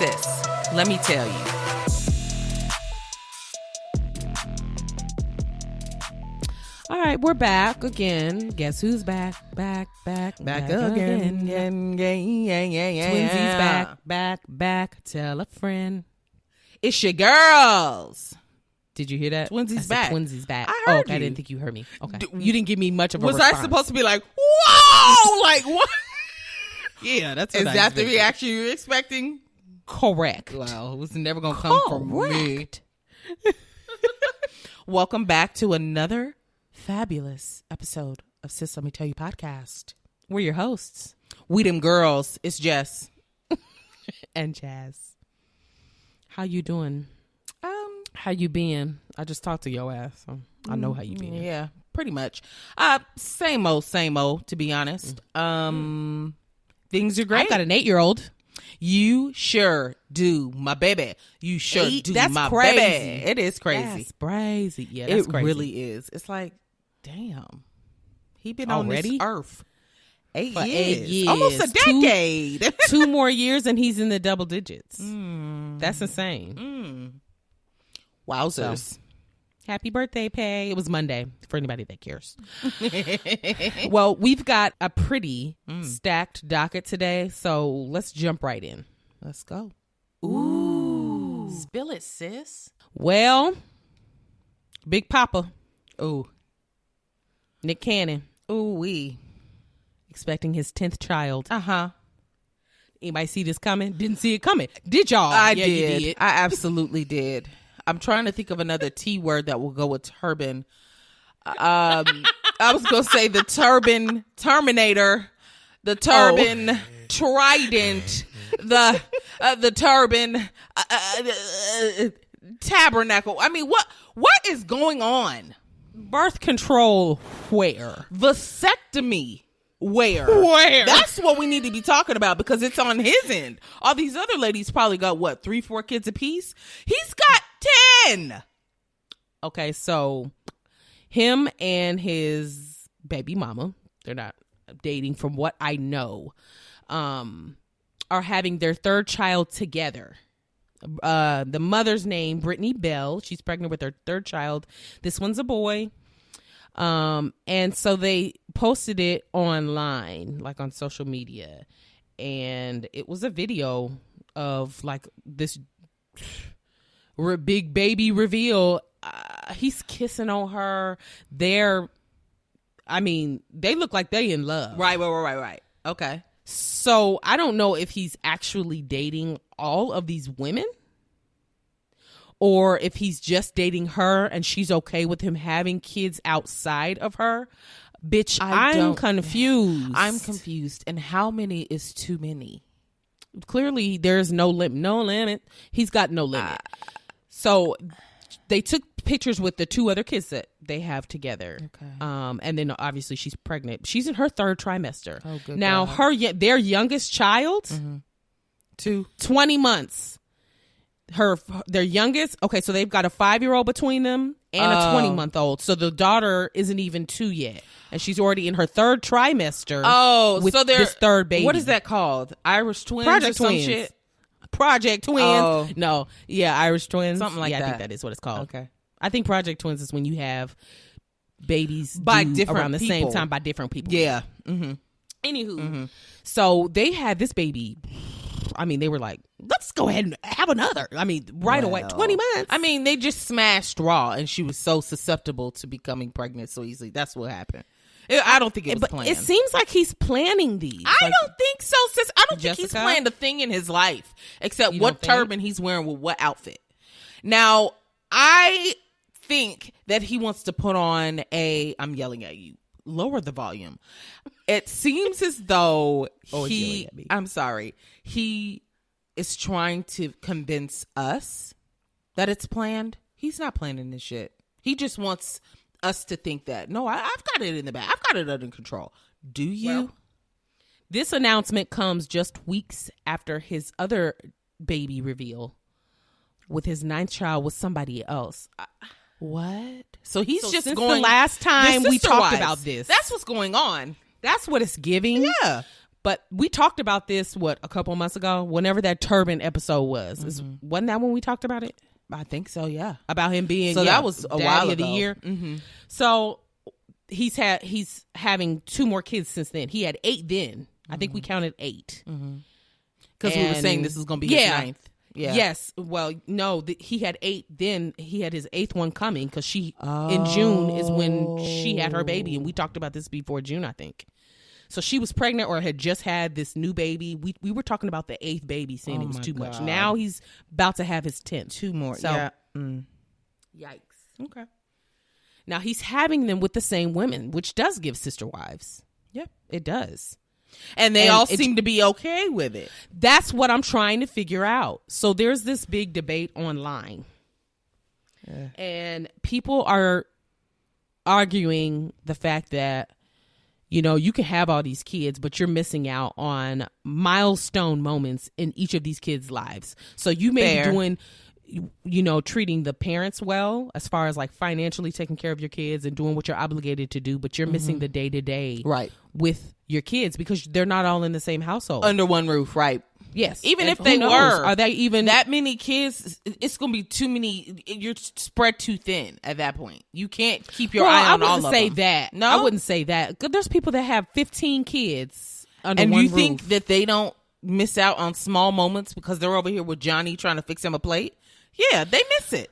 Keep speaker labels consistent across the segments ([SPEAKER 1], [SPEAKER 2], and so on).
[SPEAKER 1] sis, let me tell you.
[SPEAKER 2] All right, we're back again. Guess who's back? Back, back,
[SPEAKER 1] Back, again, again, yeah, yeah, yeah, yeah.
[SPEAKER 2] Twinsies back, back, back. Tell a friend.
[SPEAKER 1] It's your girls.
[SPEAKER 2] Did you hear that?
[SPEAKER 1] Twinsies back.
[SPEAKER 2] Twinsies back.
[SPEAKER 1] I
[SPEAKER 2] oh,
[SPEAKER 1] heard
[SPEAKER 2] okay, I didn't think you heard me. Okay,
[SPEAKER 1] D-
[SPEAKER 2] you didn't give me much of a
[SPEAKER 1] Was
[SPEAKER 2] response.
[SPEAKER 1] I supposed to be like, whoa? like, what?
[SPEAKER 2] Yeah, that's
[SPEAKER 1] Is
[SPEAKER 2] I
[SPEAKER 1] that the reaction you're expecting?
[SPEAKER 2] Correct.
[SPEAKER 1] Well, it was never going to come from me.
[SPEAKER 2] Correct.
[SPEAKER 1] Welcome back to another fabulous episode of Sis Let Me Tell You podcast.
[SPEAKER 2] We're your hosts
[SPEAKER 1] We them girls. It's Jess.
[SPEAKER 2] and Jazz. How you doing?
[SPEAKER 1] Um,
[SPEAKER 2] How you been? I just talked to your ass, so I know how you been.
[SPEAKER 1] yeah, pretty much. Uh, same old, same old. To be honest, um, things are great.
[SPEAKER 2] I've got an eight-year-old.
[SPEAKER 1] You sure do, my baby. You sure
[SPEAKER 2] Eight?
[SPEAKER 1] do,
[SPEAKER 2] That's
[SPEAKER 1] my
[SPEAKER 2] crazy.
[SPEAKER 1] baby. It is crazy.
[SPEAKER 2] That's crazy. Yeah, that's
[SPEAKER 1] it
[SPEAKER 2] crazy.
[SPEAKER 1] really is. It's like, damn, he been
[SPEAKER 2] Already?
[SPEAKER 1] on this earth eight, years.
[SPEAKER 2] eight years.
[SPEAKER 1] almost a decade.
[SPEAKER 2] Two more years and he's in the double digits. That's insane.
[SPEAKER 1] Mm. Wowzers.
[SPEAKER 2] Happy birthday, Pay. It was Monday for anybody that cares. well, we've got a pretty stacked docket today, so let's jump right in.
[SPEAKER 1] Let's go. Ooh. Spill it, sis.
[SPEAKER 2] Well, Big Papa,
[SPEAKER 1] Ooh.
[SPEAKER 2] Nick Cannon,
[SPEAKER 1] Ooh wee.
[SPEAKER 2] expecting his 10th child.
[SPEAKER 1] Uh huh.
[SPEAKER 2] Anybody see this coming? Didn't see it coming. Did y'all?
[SPEAKER 1] I
[SPEAKER 2] Yeah, you
[SPEAKER 1] did. I absolutely did. I'm trying to think of another T word that will go with turban. Um, I was gonna say the turban Terminator, the turban Trident, the uh, the turban uh, uh, uh, tabernacle. I mean, what what is going on?
[SPEAKER 2] Birth control where?
[SPEAKER 1] Vasectomy. Where?
[SPEAKER 2] Where?
[SPEAKER 1] That's what we need to be talking about because it's on his end. All these other ladies probably got what, three, four kids apiece? He's got 10.
[SPEAKER 2] Okay, so him and his baby mama, they're not dating from what I know, um, are having their third child together. Uh, the mother's name, Brittany Bell. She's pregnant with her third child. This one's a boy. Um, and so they posted it online, like on social media, and it was a video of like this re- big baby reveal. Uh, he's kissing on her. They're, I mean, they look like they in love.
[SPEAKER 1] Right, right, right, right, right. Okay.
[SPEAKER 2] So I don't know if he's actually dating all of these women or if he's just dating her and she's okay with him having kids outside of her. Bitch,
[SPEAKER 1] I
[SPEAKER 2] I'm confused.
[SPEAKER 1] I'm confused. And how many is too many?
[SPEAKER 2] Clearly, there's no limit. No limit. He's got no limit.
[SPEAKER 1] Ah.
[SPEAKER 2] so they took pictures with the two other kids that they have together.
[SPEAKER 1] Okay.
[SPEAKER 2] Um, and then obviously she's pregnant. She's in her third trimester.
[SPEAKER 1] Oh, good
[SPEAKER 2] now
[SPEAKER 1] God.
[SPEAKER 2] her their youngest child,
[SPEAKER 1] Two.
[SPEAKER 2] 20 months. Her their youngest. Okay, so they've got a five year old between them and a
[SPEAKER 1] Oh.
[SPEAKER 2] 20 month old. So the daughter isn't even two yet, and she's already in her third trimester.
[SPEAKER 1] Oh, so they're
[SPEAKER 2] this third baby.
[SPEAKER 1] What is that called? Irish twins
[SPEAKER 2] Project
[SPEAKER 1] or some
[SPEAKER 2] Twins.
[SPEAKER 1] shit?
[SPEAKER 2] Project Twins.
[SPEAKER 1] Oh.
[SPEAKER 2] No, yeah, Irish Twins.
[SPEAKER 1] Something like
[SPEAKER 2] yeah, I think
[SPEAKER 1] that.
[SPEAKER 2] that is what it's called.
[SPEAKER 1] Okay.
[SPEAKER 2] I think Project Twins is when you have babies
[SPEAKER 1] By different
[SPEAKER 2] around the same time by different people.
[SPEAKER 1] Yeah. Mm-hmm.
[SPEAKER 2] Anywho, so they had this baby. I mean, they were like, "Let's go ahead and have another." I mean, right away, twenty months.
[SPEAKER 1] I mean, they just smashed Raw, and she was so susceptible to becoming pregnant so easily. That's what happened. It- I don't think it was
[SPEAKER 2] but
[SPEAKER 1] planned.
[SPEAKER 2] it seems like he's planning these.
[SPEAKER 1] I
[SPEAKER 2] Like,
[SPEAKER 1] don't think so, sis. I don't think he's
[SPEAKER 2] Jessica?
[SPEAKER 1] planned a thing in his life except
[SPEAKER 2] You
[SPEAKER 1] what
[SPEAKER 2] think?
[SPEAKER 1] turban he's wearing with what outfit. Now, I think that he wants to put on a. I'm yelling at you. Lower the volume. It seems as though
[SPEAKER 2] Oh,
[SPEAKER 1] he. I'm sorry. He is trying to convince us that it's planned. He's not planning this shit. He just wants us to think that no, I, I've got it in the back. I've got it under control. Do you?
[SPEAKER 2] Well, This announcement comes just weeks after his other baby reveal with his ninth child with somebody else. I-
[SPEAKER 1] What? So he's
[SPEAKER 2] So
[SPEAKER 1] just going
[SPEAKER 2] the last time we talked about this.
[SPEAKER 1] That's what's going on.
[SPEAKER 2] That's what it's giving.
[SPEAKER 1] Yeah.
[SPEAKER 2] But we talked about this what a couple months ago. Whenever that turban episode was, Is- mm-hmm. wasn't that when we talked about it
[SPEAKER 1] I think so. Yeah.
[SPEAKER 2] about him being?
[SPEAKER 1] So
[SPEAKER 2] yeah,
[SPEAKER 1] that was a while
[SPEAKER 2] of the year.
[SPEAKER 1] Mm-hmm.
[SPEAKER 2] So he's had he's having two more kids since then. He had eight then. I think we mm-hmm. counted eight. Mm-hmm.
[SPEAKER 1] Because we were saying this is going to be
[SPEAKER 2] Yeah.
[SPEAKER 1] his ninth. Yeah.
[SPEAKER 2] Yes. Well, no, th- he had eight. Then he had his eighth one coming because she in June is when she had her baby, and we talked about this before June, I think. So she was pregnant or had just had this new baby. We we were talking about the eighth baby, saying
[SPEAKER 1] Oh
[SPEAKER 2] it was
[SPEAKER 1] my
[SPEAKER 2] too much. Now he's about to have his tenth.
[SPEAKER 1] Two more.
[SPEAKER 2] So-
[SPEAKER 1] yeah. Mm.
[SPEAKER 2] Yikes.
[SPEAKER 1] Okay.
[SPEAKER 2] Now he's having them with the same women, which does give sister wives.
[SPEAKER 1] Yep,
[SPEAKER 2] It does.
[SPEAKER 1] And they
[SPEAKER 2] And
[SPEAKER 1] all
[SPEAKER 2] it-
[SPEAKER 1] seem to be okay with it.
[SPEAKER 2] That's what I'm trying to figure out. So there's this big debate online. Yeah. And people are arguing the fact that you know, you can have all these kids, but you're missing out on milestone moments in each of these kids' lives. So you may
[SPEAKER 1] Fair.
[SPEAKER 2] be doing you know, treating the parents well as far as like financially taking care of your kids and doing what you're obligated to do, but you're mm-hmm. missing the day to day
[SPEAKER 1] Right.
[SPEAKER 2] with your kids because they're not all in the same household.
[SPEAKER 1] Under one roof, right.
[SPEAKER 2] Yes.
[SPEAKER 1] Even
[SPEAKER 2] And
[SPEAKER 1] if they
[SPEAKER 2] knows?
[SPEAKER 1] were,
[SPEAKER 2] are they even
[SPEAKER 1] that many kids, it's going to be too many. You're spread too thin at that point. You can't keep your
[SPEAKER 2] well,
[SPEAKER 1] eye on all of them.
[SPEAKER 2] I wouldn't say that.
[SPEAKER 1] No?
[SPEAKER 2] I wouldn't say that. There's people that have 15 kids under
[SPEAKER 1] And you think that they don't miss out on small moments because they're over here with Johnny trying to fix him a plate? Yeah, they miss it.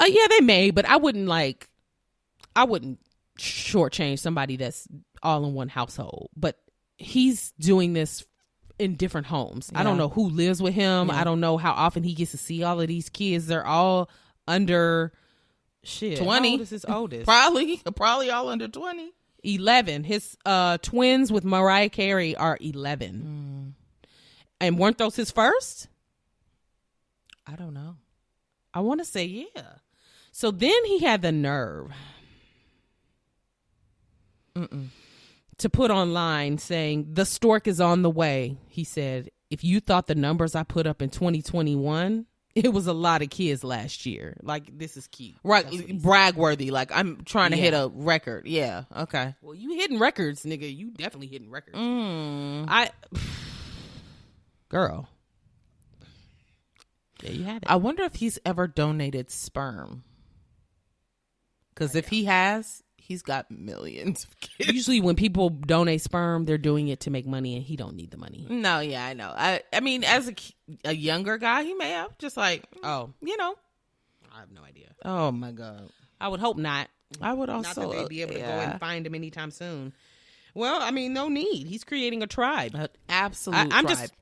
[SPEAKER 2] Uh, yeah, they may, but I wouldn't like. I wouldn't shortchange somebody that's all in one household. But he's doing this in different homes. I don't know who lives with him. I don't know how often he gets to see all of these kids. They're all under shit. how
[SPEAKER 1] 20.
[SPEAKER 2] old is his oldest?
[SPEAKER 1] Probably, probably all under 20.
[SPEAKER 2] 11 his uh twins with mariah carey are 11 and weren't those his first
[SPEAKER 1] I don't know.
[SPEAKER 2] i want to say yeah so then he had the nerve to put online saying the stork is on the way he said if you thought the numbers i put up in 2021 it was a lot of kids last year like this is cute
[SPEAKER 1] Right,
[SPEAKER 2] That's what he said.
[SPEAKER 1] brag worthy. Like I'm trying to hit a record. Yeah. Okay.
[SPEAKER 2] well you hitting records nigga you definitely hitting records
[SPEAKER 1] Mm.
[SPEAKER 2] I, girl, there you have it.
[SPEAKER 1] I wonder if he's ever donated sperm. Because if he has, he's got millions of kids.
[SPEAKER 2] Usually, when people donate sperm, they're doing it to make money, and he don't need the money.
[SPEAKER 1] No, yeah, I know. I, I mean, as a, a younger guy, he may have just like,
[SPEAKER 2] Oh,
[SPEAKER 1] you know.
[SPEAKER 2] I have no idea.
[SPEAKER 1] Oh my god.
[SPEAKER 2] I would hope not.
[SPEAKER 1] I would also not
[SPEAKER 2] that they'd be able to go and find him anytime soon. Well, I mean, no need. He's creating a tribe.
[SPEAKER 1] Uh, absolute.
[SPEAKER 2] I, I'm
[SPEAKER 1] tribe.
[SPEAKER 2] just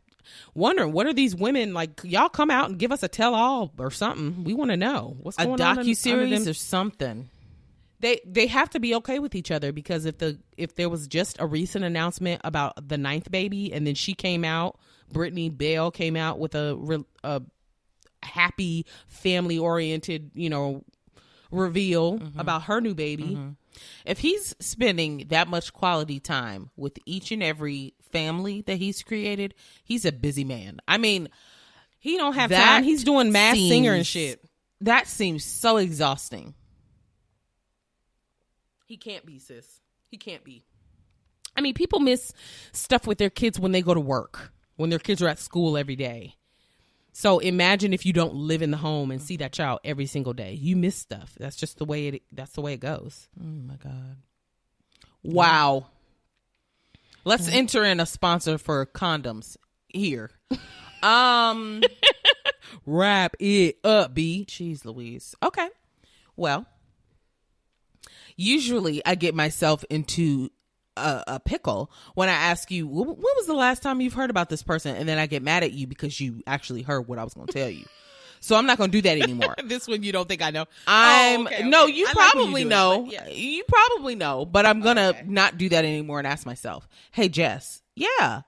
[SPEAKER 2] wondering, what are these women like? Y'all come out and give us a tell all or something. We want to know what's
[SPEAKER 1] a
[SPEAKER 2] going on. under
[SPEAKER 1] docu series or something.
[SPEAKER 2] they they have to be okay with each other because if the if there was just a recent announcement about the ninth baby and then she came out brittany bell came out with a a happy family oriented you know reveal mm-hmm. about her new baby mm-hmm.
[SPEAKER 1] If he's spending that much quality time with each and every family that he's created, he's a busy man. I mean,
[SPEAKER 2] he don't have
[SPEAKER 1] That
[SPEAKER 2] time. He's doing Masked Singer and shit.
[SPEAKER 1] That seems so exhausting.
[SPEAKER 2] he can't be sis. He can't be. I mean people miss stuff with their kids when they go to work when their kids are at school every day So imagine if you don't live in the home and see that child every single day. You miss stuff. That's just the way it that's the way it goes.
[SPEAKER 1] Oh my god. Wow. Let's enter in a sponsor for condoms here. um
[SPEAKER 2] Wrap it up, B.
[SPEAKER 1] Jeez Louise. Okay. Well, usually I get myself into a, a pickle when I ask you, when was the last time you've heard about this person? And then I get mad at you because you actually heard what I was going to tell you. So I'm not going to do that anymore.
[SPEAKER 2] This one you don't think I know.
[SPEAKER 1] I'm
[SPEAKER 2] Oh, okay,
[SPEAKER 1] no, you
[SPEAKER 2] I like you
[SPEAKER 1] probably
[SPEAKER 2] it,
[SPEAKER 1] know.
[SPEAKER 2] yeah.
[SPEAKER 1] You probably know, but I'm gonna
[SPEAKER 2] Okay.
[SPEAKER 1] not do that anymore and ask myself, "Hey, Jess, yeah,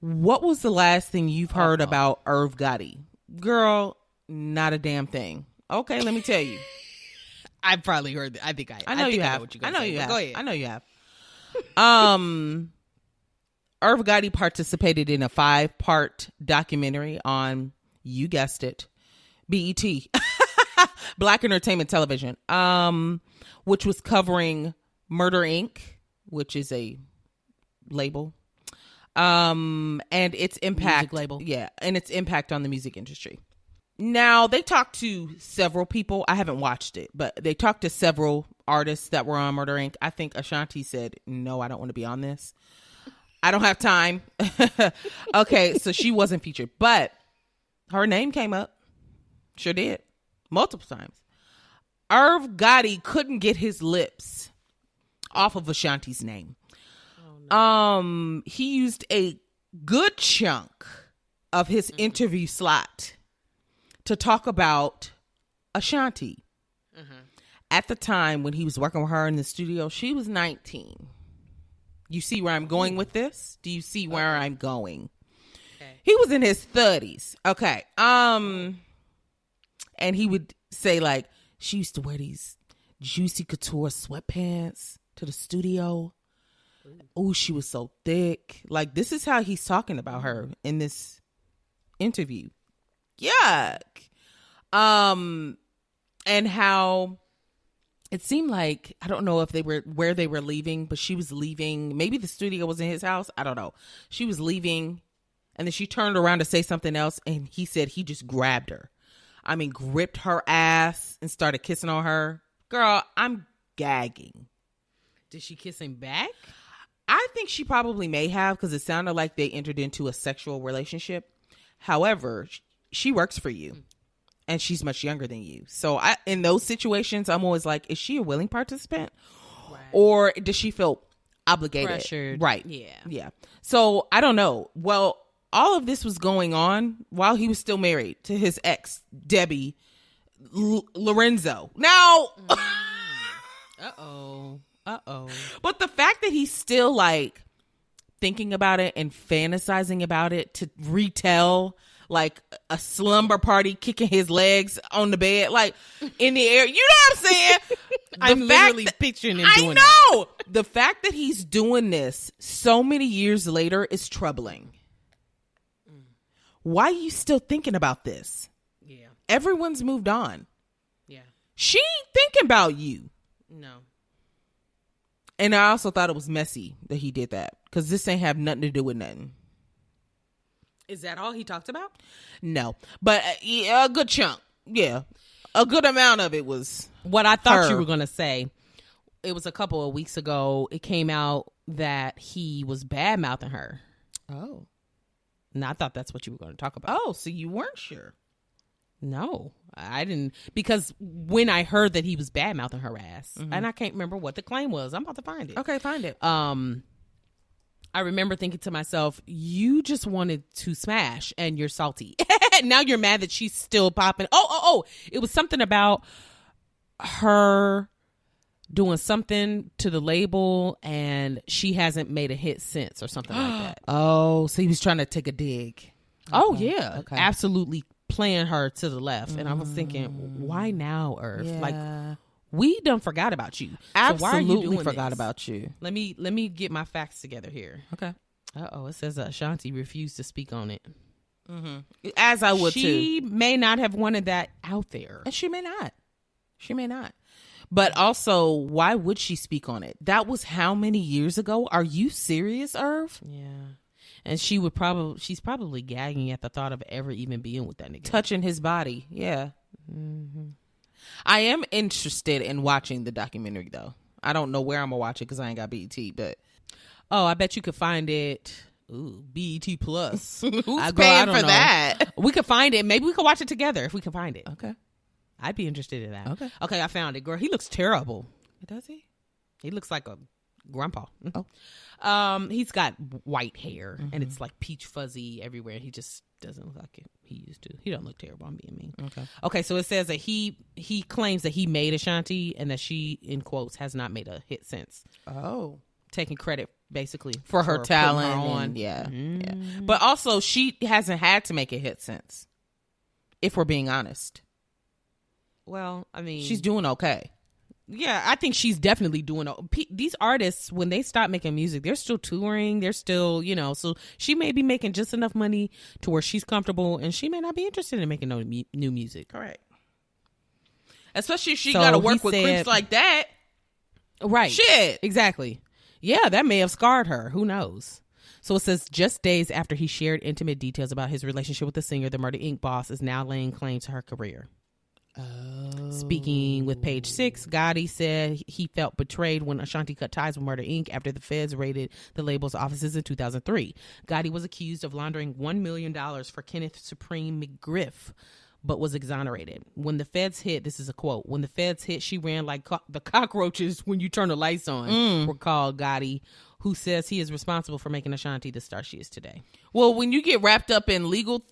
[SPEAKER 1] what was the last thing you've uh-huh. heard
[SPEAKER 2] Uh-oh.
[SPEAKER 1] about Irv Gotti, girl? Not a damn thing. Okay, let me tell you.
[SPEAKER 2] I've probably heard that. I think I.
[SPEAKER 1] I know
[SPEAKER 2] think
[SPEAKER 1] you
[SPEAKER 2] I
[SPEAKER 1] have. I know you have.
[SPEAKER 2] Go ahead.
[SPEAKER 1] I know you have. Um, Irv Gotti participated in a five-part documentary on, you guessed it, BET, Black Entertainment Television, um, which was covering Murder Inc., which is a label, Um, and its impact
[SPEAKER 2] label.
[SPEAKER 1] Yeah, and its impact on the music industry. Now they talked to several people. I haven't watched it, but they talked to several artists that were on Murder Inc. I think Ashanti said, "No, I don't want to be on this. I don't have time." okay, so she wasn't featured, but her name came up. Sure did, multiple times. Irv Gotti couldn't get his lips off of Ashanti's name. Um, he used a good chunk of his interview slot to talk about Ashanti. At the time when he was working with her in the studio, she was 19. You see where I'm going with this? Do you see where I'm going? He was in his 30s. Okay. Um and he would say like she used to wear these juicy couture sweatpants to the studio. Oh, she was so thick. Like this is how he's talking about her in this interview. Yuck. Um and how it seemed like I don't know if they were where they were leaving, but she was leaving. Maybe the studio was in his house. I don't know. She was leaving and then she turned around to say something else and he said he just grabbed her. I mean, gripped her ass and started kissing on her. Girl, I'm gagging.
[SPEAKER 2] Did she kiss him back?
[SPEAKER 1] I think she probably may have because it sounded like they entered into a sexual relationship. However, she works for you and she's much younger than you. So I in those situations I'm always like is she a willing participant or does she feel obligated?
[SPEAKER 2] Pressured.
[SPEAKER 1] Right.
[SPEAKER 2] Yeah.
[SPEAKER 1] Yeah. So I don't know. Well, all of this was going on while he was still married to his ex, Debbie L- Lorenzo. Now,
[SPEAKER 2] Uh oh. Uh oh.
[SPEAKER 1] but the fact that he's still like thinking about it and fantasizing about it to retell like a slumber party kicking his legs on the bed like in the air. You know what i'm saying?
[SPEAKER 2] I'm literally
[SPEAKER 1] that-
[SPEAKER 2] picturing him
[SPEAKER 1] I
[SPEAKER 2] doing that.
[SPEAKER 1] know! The fact that he's doing this so many years later is troubling. Mm. Why are you still thinking about this?
[SPEAKER 2] Yeah.
[SPEAKER 1] everyone's moved on.
[SPEAKER 2] Yeah.
[SPEAKER 1] she ain't thinking about you.
[SPEAKER 2] No.
[SPEAKER 1] and i also thought it was messy that he did that because this ain't have nothing to do with nothing
[SPEAKER 2] Is that all he talked about?
[SPEAKER 1] No, but uh, yeah, a good chunk. Yeah, a good amount of it was.
[SPEAKER 2] What I thought
[SPEAKER 1] Her.
[SPEAKER 2] you were going to say, it was a couple of weeks ago, it came out that he was bad mouthing her.
[SPEAKER 1] Oh,
[SPEAKER 2] And I thought that's what you were going to talk about.
[SPEAKER 1] oh, so you weren't sure?
[SPEAKER 2] No, I didn't. Because when I heard that he was bad mouthing her ass,
[SPEAKER 1] Mm-hmm.
[SPEAKER 2] and I can't remember what the claim was, I'm about to find it.
[SPEAKER 1] Okay, find it.
[SPEAKER 2] um I remember thinking to myself, you just wanted to smash and you're salty. now you're mad that she's still popping. Oh, oh, oh. It was something about her doing something to the label and she hasn't made a hit since or something like that.
[SPEAKER 1] Oh, so he was trying to take a dig.
[SPEAKER 2] Oh yeah.
[SPEAKER 1] okay.
[SPEAKER 2] Absolutely playing her to the left. And I was thinking, mm. why now? Like
[SPEAKER 1] Yeah.
[SPEAKER 2] We done forgot about you. So why are you
[SPEAKER 1] absolutely
[SPEAKER 2] doing
[SPEAKER 1] forgot
[SPEAKER 2] this?
[SPEAKER 1] about you.
[SPEAKER 2] Let me let me get my facts together here.
[SPEAKER 1] Okay,
[SPEAKER 2] Uh oh, it says uh, Ashanti refused to speak on it.
[SPEAKER 1] as I would too,
[SPEAKER 2] she may not have wanted that out there.
[SPEAKER 1] and she may not. She may not. But also, why would she speak on it? That was how many years ago? Are you serious, Irv?
[SPEAKER 2] Yeah, and she would probably she's probably gagging at the thought of ever even being with that nigga.
[SPEAKER 1] touching his body. Yeah. I am interested in watching the documentary though. I don't know where I'm gonna watch it because I ain't got BET, but
[SPEAKER 2] Oh, I bet you could find it. Ooh, BET Plus.
[SPEAKER 1] who's
[SPEAKER 2] I- girl, I
[SPEAKER 1] paying
[SPEAKER 2] don't
[SPEAKER 1] for
[SPEAKER 2] know.
[SPEAKER 1] that?
[SPEAKER 2] we could find it. Maybe we could watch it together if we can find it.
[SPEAKER 1] Okay.
[SPEAKER 2] I'd be interested in that.
[SPEAKER 1] Okay.
[SPEAKER 2] Okay, I found it, girl. He looks terrible.
[SPEAKER 1] Does he?
[SPEAKER 2] He looks like a grandpa. Mm-hmm.
[SPEAKER 1] Oh.
[SPEAKER 2] Um, he's got white hair and mm-hmm. it's like peach fuzzy everywhere. He just doesn't look like it. He used to. He don't look terrible. I'm being mean.
[SPEAKER 1] Okay.
[SPEAKER 2] Okay, so it says that he he claims that he made Ashanti and that she, in quotes, has not made a hit since,
[SPEAKER 1] Oh.
[SPEAKER 2] taking credit basically
[SPEAKER 1] For her talent
[SPEAKER 2] her on.
[SPEAKER 1] and- yeah, yeah. Mm. But also she hasn't had to make a hit since. If we're being honest.
[SPEAKER 2] Well, I mean,
[SPEAKER 1] She's doing okay.
[SPEAKER 2] Yeah, I think she's definitely doing. o- Pe- These artists, when they stop making music, they're still touring. They're still, you know, so she may be making just enough money to where she's comfortable, and she may not be interested in making no mu- new music.
[SPEAKER 1] Correct. Especially if she
[SPEAKER 2] So
[SPEAKER 1] gotta work with
[SPEAKER 2] said-
[SPEAKER 1] creeps like that.
[SPEAKER 2] Right.
[SPEAKER 1] Shit.
[SPEAKER 2] Exactly. Yeah, that may have scarred her. Who knows? So it says just days after he shared intimate details about his relationship with the singer, the Murder Inc. boss is now laying claim to her career. Speaking with page six, Gotti said he felt betrayed when Ashanti cut ties with Murder Inc. after the feds raided the label's offices in 2003. Gotti was accused of laundering $1 million for Kenneth Supreme McGriff, but was exonerated. When the feds hit, this is a quote, when the feds hit, she ran like co- the cockroaches when you turn the lights on, mm. recalled Gotti, who says he is responsible for making Ashanti the star she is today.
[SPEAKER 1] Well, when you get wrapped up in legal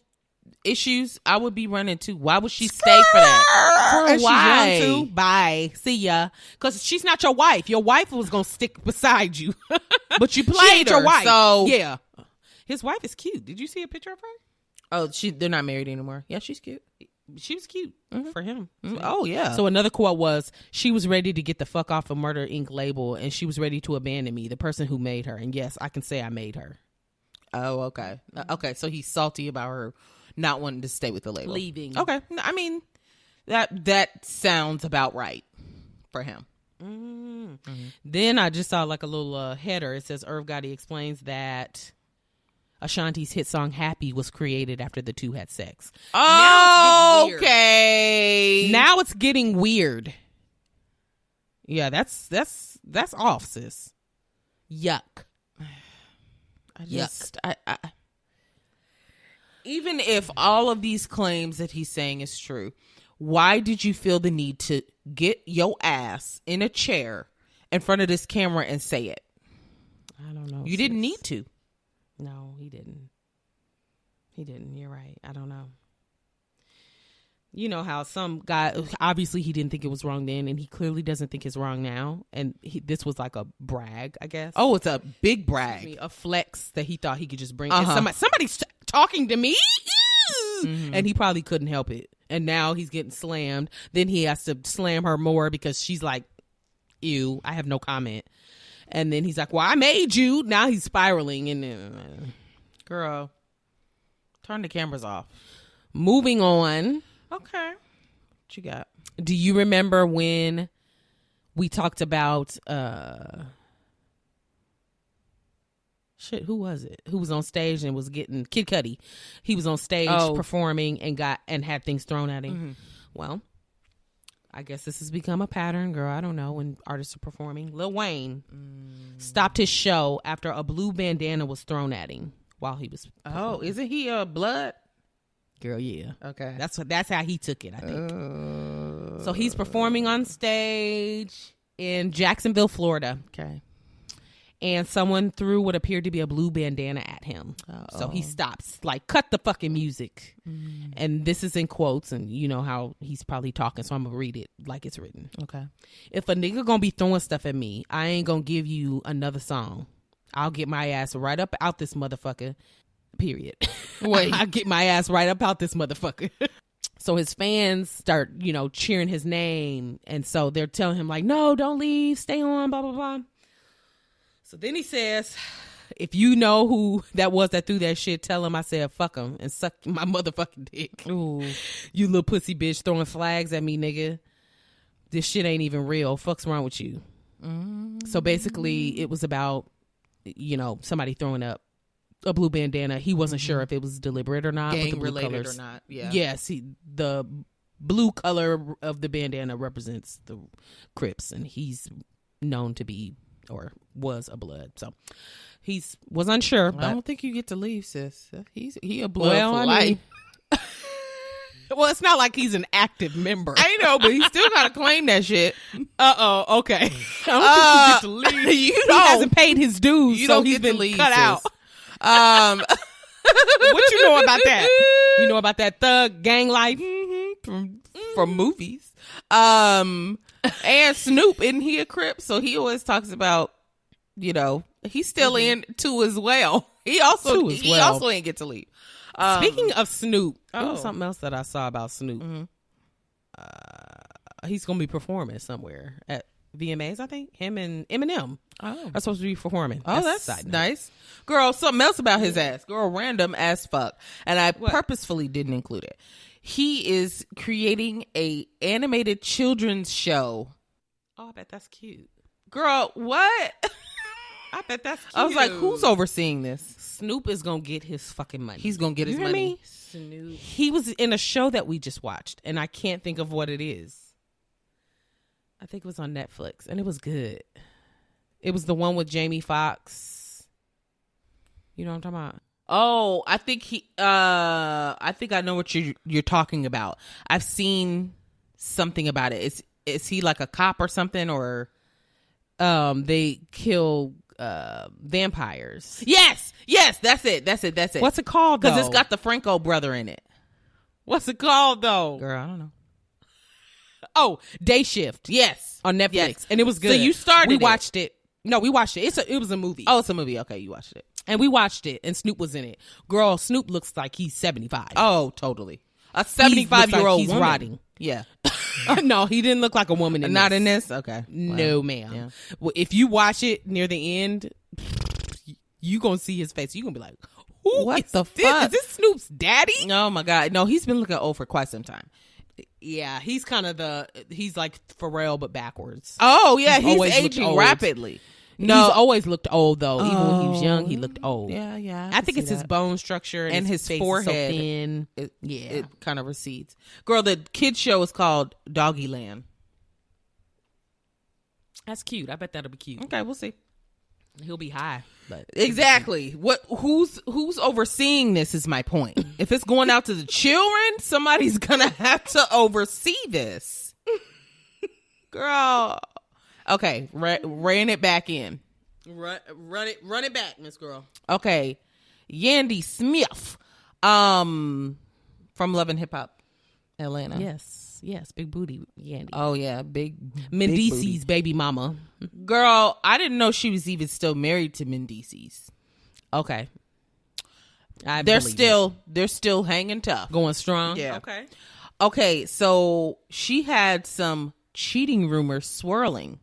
[SPEAKER 1] issues, I would be running too. Why would she stay for that?
[SPEAKER 2] And
[SPEAKER 1] Why?
[SPEAKER 2] She's young too. Bye. See ya. Because she's not your wife. Your wife was gonna stick beside you,
[SPEAKER 1] But you played
[SPEAKER 2] ain't your
[SPEAKER 1] her,
[SPEAKER 2] wife.
[SPEAKER 1] so
[SPEAKER 2] yeah, his wife is cute. Did you see a picture of her?
[SPEAKER 1] Oh, she they're not married anymore. Yeah, she's cute.
[SPEAKER 2] She was cute for him.
[SPEAKER 1] Oh yeah.
[SPEAKER 2] So another quote was, "She was ready to get the fuck off of Murder Inc. label, and she was ready to abandon me, the person who made her. And yes, I can say I made her.
[SPEAKER 1] oh okay. Uh, Okay, so he's salty about her not wanting to stay with the label.
[SPEAKER 2] Leaving.
[SPEAKER 1] Okay. I mean that that sounds about right for him.
[SPEAKER 2] Then I just saw like a little uh, header. It says Irv Gotti explains that Ashanti's hit song "Happy" was created after the two had sex. Now getting weird.
[SPEAKER 1] okay.
[SPEAKER 2] Now it's getting weird. Yeah, that's that's that's off, sis. Yuck.
[SPEAKER 1] I just, I, I, even if all of these claims that he's saying is true, why did you feel the need to get your ass in a chair in front of this camera and say it?
[SPEAKER 2] I don't know.
[SPEAKER 1] You didn't need to.
[SPEAKER 2] No, he didn't. He didn't. You're right. I don't know. You know how some guy obviously he didn't think it was wrong then, and he clearly doesn't think it's wrong now. And he, this was like a brag, I guess.
[SPEAKER 1] Oh, it's a big brag.
[SPEAKER 2] a flex that he thought he could just bring.
[SPEAKER 1] Uh-huh.
[SPEAKER 2] Somebody, somebody's t- talking to me, Ew! and he probably couldn't help it. And now he's getting slammed. Then he has to slam her more because she's like, "Ew, I have no comment." And then he's like, "Well, I made you." Now he's spiraling, and uh,
[SPEAKER 1] Girl, turn the cameras off.
[SPEAKER 2] moving on.
[SPEAKER 1] Okay. What you got?
[SPEAKER 2] Do you remember when we talked about uh shit, who was it? Who was on stage and was getting Kid Cudi. He was on stage
[SPEAKER 1] Oh.
[SPEAKER 2] performing and got and had things thrown at him. Mm-hmm. Well, I guess this has become a pattern, girl. I don't know when artists are performing. Lil Wayne mm. stopped his show after a blue bandana was thrown at him while he was
[SPEAKER 1] Oh, isn't he a blood?
[SPEAKER 2] girl, yeah.
[SPEAKER 1] Okay.
[SPEAKER 2] That's what that's how he took it, I think. so he's oh. performing on stage in Jacksonville, Florida,
[SPEAKER 1] okay.
[SPEAKER 2] And someone threw what appeared to be a blue bandana at him. So he stops, like, cut the fucking music. And this is in quotes, and you know how he's probably talking, so I'm gonna read it like it's written.
[SPEAKER 1] Okay.
[SPEAKER 2] If a nigga gonna be throwing stuff at me, I ain't gonna give you another song. I'll get my ass right up out this motherfucker. Period.
[SPEAKER 1] Wait.
[SPEAKER 2] I get my ass right up out this motherfucker. so his fans start, you know, cheering his name, and so they're telling him like, "No, don't leave, stay on." Blah blah blah. So then he says, "If you know who that was that threw that shit, tell him I said fuck him and suck my motherfucking dick."
[SPEAKER 1] Ooh.
[SPEAKER 2] You little pussy bitch throwing flags at me, nigga. This shit ain't even real. Fuck's wrong with you? Mm-hmm. So basically, it was about, you know, somebody throwing up a blue bandana. He wasn't sure mm-hmm. if it was deliberate or not.
[SPEAKER 1] Gang related
[SPEAKER 2] colors-
[SPEAKER 1] or not? Yeah.
[SPEAKER 2] Yes, he, the blue color of the bandana represents the Crips, and he's known to be or was a blood. So he's was unsure,
[SPEAKER 1] I don't think you get to leave, sis. He's he a blood
[SPEAKER 2] well,
[SPEAKER 1] for
[SPEAKER 2] I
[SPEAKER 1] life.
[SPEAKER 2] mean, well, it's not like he's an active member.
[SPEAKER 1] I know, but he still gotta claim that shit.
[SPEAKER 2] Uh oh. Okay. I don't think you get to leave.
[SPEAKER 1] you
[SPEAKER 2] He hasn't paid his dues,
[SPEAKER 1] You
[SPEAKER 2] so he's been
[SPEAKER 1] to leave,
[SPEAKER 2] cut
[SPEAKER 1] sis.
[SPEAKER 2] out.
[SPEAKER 1] Um,
[SPEAKER 2] what you know about that? You know about that thug gang life?
[SPEAKER 1] from from movies. Um, and Snoop isn't he a Crip? So he always talks about, you know, he's still in too as well. He also he
[SPEAKER 2] well.
[SPEAKER 1] also ain't get to leave. Um,
[SPEAKER 2] Speaking of Snoop,
[SPEAKER 1] oh.
[SPEAKER 2] something else that I saw about Snoop. Uh, he's gonna be performing somewhere at VMAs. I think him and Eminem
[SPEAKER 1] oh,
[SPEAKER 2] are supposed to be performing.
[SPEAKER 1] Oh, that's
[SPEAKER 2] side
[SPEAKER 1] nice. Girl, something else about his ass. Girl, random as fuck. And I
[SPEAKER 2] What?
[SPEAKER 1] purposefully didn't include it. He is creating a animated children's show.
[SPEAKER 2] Oh, I bet that's cute.
[SPEAKER 1] Girl, what?
[SPEAKER 2] I bet that's cute.
[SPEAKER 1] I was like, who's overseeing this?
[SPEAKER 2] Snoop is gonna get his fucking money.
[SPEAKER 1] He's gonna get
[SPEAKER 2] You
[SPEAKER 1] his money.
[SPEAKER 2] me?
[SPEAKER 1] Snoop.
[SPEAKER 2] He was in a show that we just watched, and I can't think of what it is. I think it was on Netflix, and it was good. It was the one with Jamie Foxx. You know what I'm talking about?
[SPEAKER 1] Oh, I think he. Uh, I think I know what you you're talking about. I've seen something about it. Is is he like a cop or something or?
[SPEAKER 2] Um, they kill uh vampires.
[SPEAKER 1] Yes, yes, that's it. That's it. That's it.
[SPEAKER 2] What's it called?
[SPEAKER 1] Because it's got the Franco brother in it.
[SPEAKER 2] what's it called though?
[SPEAKER 1] Girl, I don't know.
[SPEAKER 2] Oh, Day Shift.
[SPEAKER 1] Yes,
[SPEAKER 2] on Netflix,
[SPEAKER 1] Yes.
[SPEAKER 2] and it was
[SPEAKER 1] So
[SPEAKER 2] good.
[SPEAKER 1] you started
[SPEAKER 2] We
[SPEAKER 1] it.
[SPEAKER 2] watched it. No, we watched it. It's a, it was a movie.
[SPEAKER 1] Oh, it's a movie. Okay, you watched it.
[SPEAKER 2] And we watched it, and Snoop was in it. Girl, Snoop looks like he's seventy five.
[SPEAKER 1] Oh, totally. A seventy-five year old
[SPEAKER 2] he's
[SPEAKER 1] woman.
[SPEAKER 2] rotting.
[SPEAKER 1] Yeah,
[SPEAKER 2] no, he didn't look like a woman. In
[SPEAKER 1] not
[SPEAKER 2] this.
[SPEAKER 1] in this. Okay,
[SPEAKER 2] No,
[SPEAKER 1] Wow.
[SPEAKER 2] ma'am.
[SPEAKER 1] Yeah.
[SPEAKER 2] Well, if you watch it near the end, you gonna see his face. You gonna be like, Who
[SPEAKER 1] What the
[SPEAKER 2] this?
[SPEAKER 1] fuck?
[SPEAKER 2] Is this Snoop's daddy?
[SPEAKER 1] Oh my god, no, he's been looking old for quite some time.
[SPEAKER 2] Yeah, he's kind of the he's like Pharrell but backwards.
[SPEAKER 1] Oh yeah,
[SPEAKER 2] He's
[SPEAKER 1] he's, aging rapidly.
[SPEAKER 2] No, he's always looked old though. Even when he was young, he
[SPEAKER 1] Oh,
[SPEAKER 2] looked old.
[SPEAKER 1] Yeah, yeah.
[SPEAKER 2] I think it's his bone structure and,
[SPEAKER 1] And
[SPEAKER 2] his,
[SPEAKER 1] his
[SPEAKER 2] face so
[SPEAKER 1] forehead.
[SPEAKER 2] thin.
[SPEAKER 1] It,
[SPEAKER 2] Yeah.
[SPEAKER 1] it kind of recedes. Girl, the kids show is called Doggyland.
[SPEAKER 2] That's cute. I bet that'll be cute.
[SPEAKER 1] Okay, we'll see.
[SPEAKER 2] He'll be high, but
[SPEAKER 1] Exactly. What? Who's who's overseeing this? Is my point. If it's going out to the children, somebody's gonna have to oversee this. Girl. Okay, re- rein it back in.
[SPEAKER 2] run, run it, run it back, Miss Girl.
[SPEAKER 1] Okay, Yandy Smith, um, from Love and Hip Hop, Atlanta.
[SPEAKER 2] Yes, yes, big booty, Yandy.
[SPEAKER 1] Oh yeah, big big.
[SPEAKER 2] Mendeecees' baby mama.
[SPEAKER 1] Girl, I didn't know she was even still married to Mendeecees.
[SPEAKER 2] Okay, I
[SPEAKER 1] They're
[SPEAKER 2] believe
[SPEAKER 1] still they're still hanging tough.
[SPEAKER 2] going strong.
[SPEAKER 1] Yeah.
[SPEAKER 2] Okay.
[SPEAKER 1] Okay, so she had some cheating rumors swirling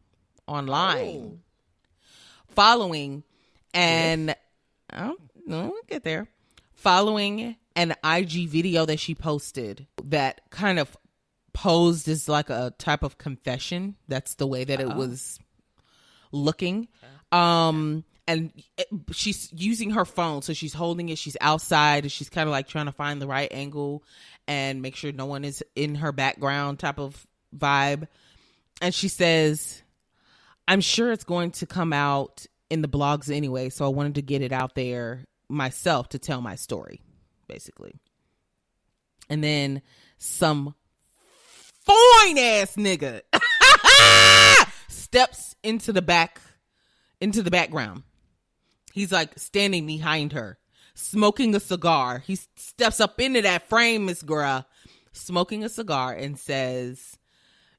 [SPEAKER 1] online. Following and oh, no, we'll get there. Following an IG video that she posted that kind of posed as like a type of confession. That's the way that it was looking. Um and it- she's using her phone. So she's holding it. She's outside. And she's kind of like trying to find the right angle and make sure no one is in her background type of vibe. And she says i'm sure it's going to come out in the blogs anyway so i wanted to get it out there myself to tell my story basically. And then some fine ass nigga steps into the back into the background. He's like standing behind her smoking a cigar. He steps up into that frame miss girl smoking a cigar and says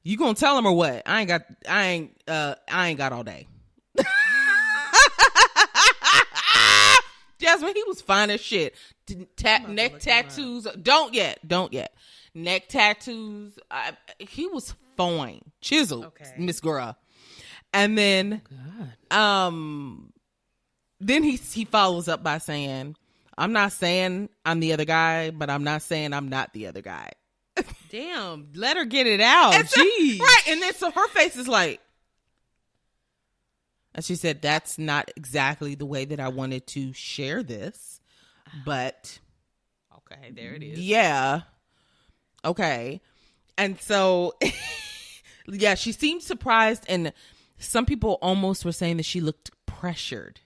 [SPEAKER 1] you gonna tell him or what i ain't got i ain't uh i ain't got all day Jasmine, he was fine as shit. Ta- neck tattoos. Don't yet. Don't yet. Neck tattoos. I, he was fine. Chiseled.
[SPEAKER 2] Okay.
[SPEAKER 1] Miss Girl. And then,
[SPEAKER 2] God.
[SPEAKER 1] um, then he he follows up by saying, "I'm not saying I'm the other guy, but I'm not saying I'm not the other guy."
[SPEAKER 2] Damn, let her get it out.
[SPEAKER 1] And so-
[SPEAKER 2] Jeez.
[SPEAKER 1] right. And then so her face is like, and she said, "That's not exactly the way that I wanted to share this, but."
[SPEAKER 2] Okay, there it is.
[SPEAKER 1] Yeah. Okay. And so, yeah, she seemed surprised, and some people almost were saying that she looked pressured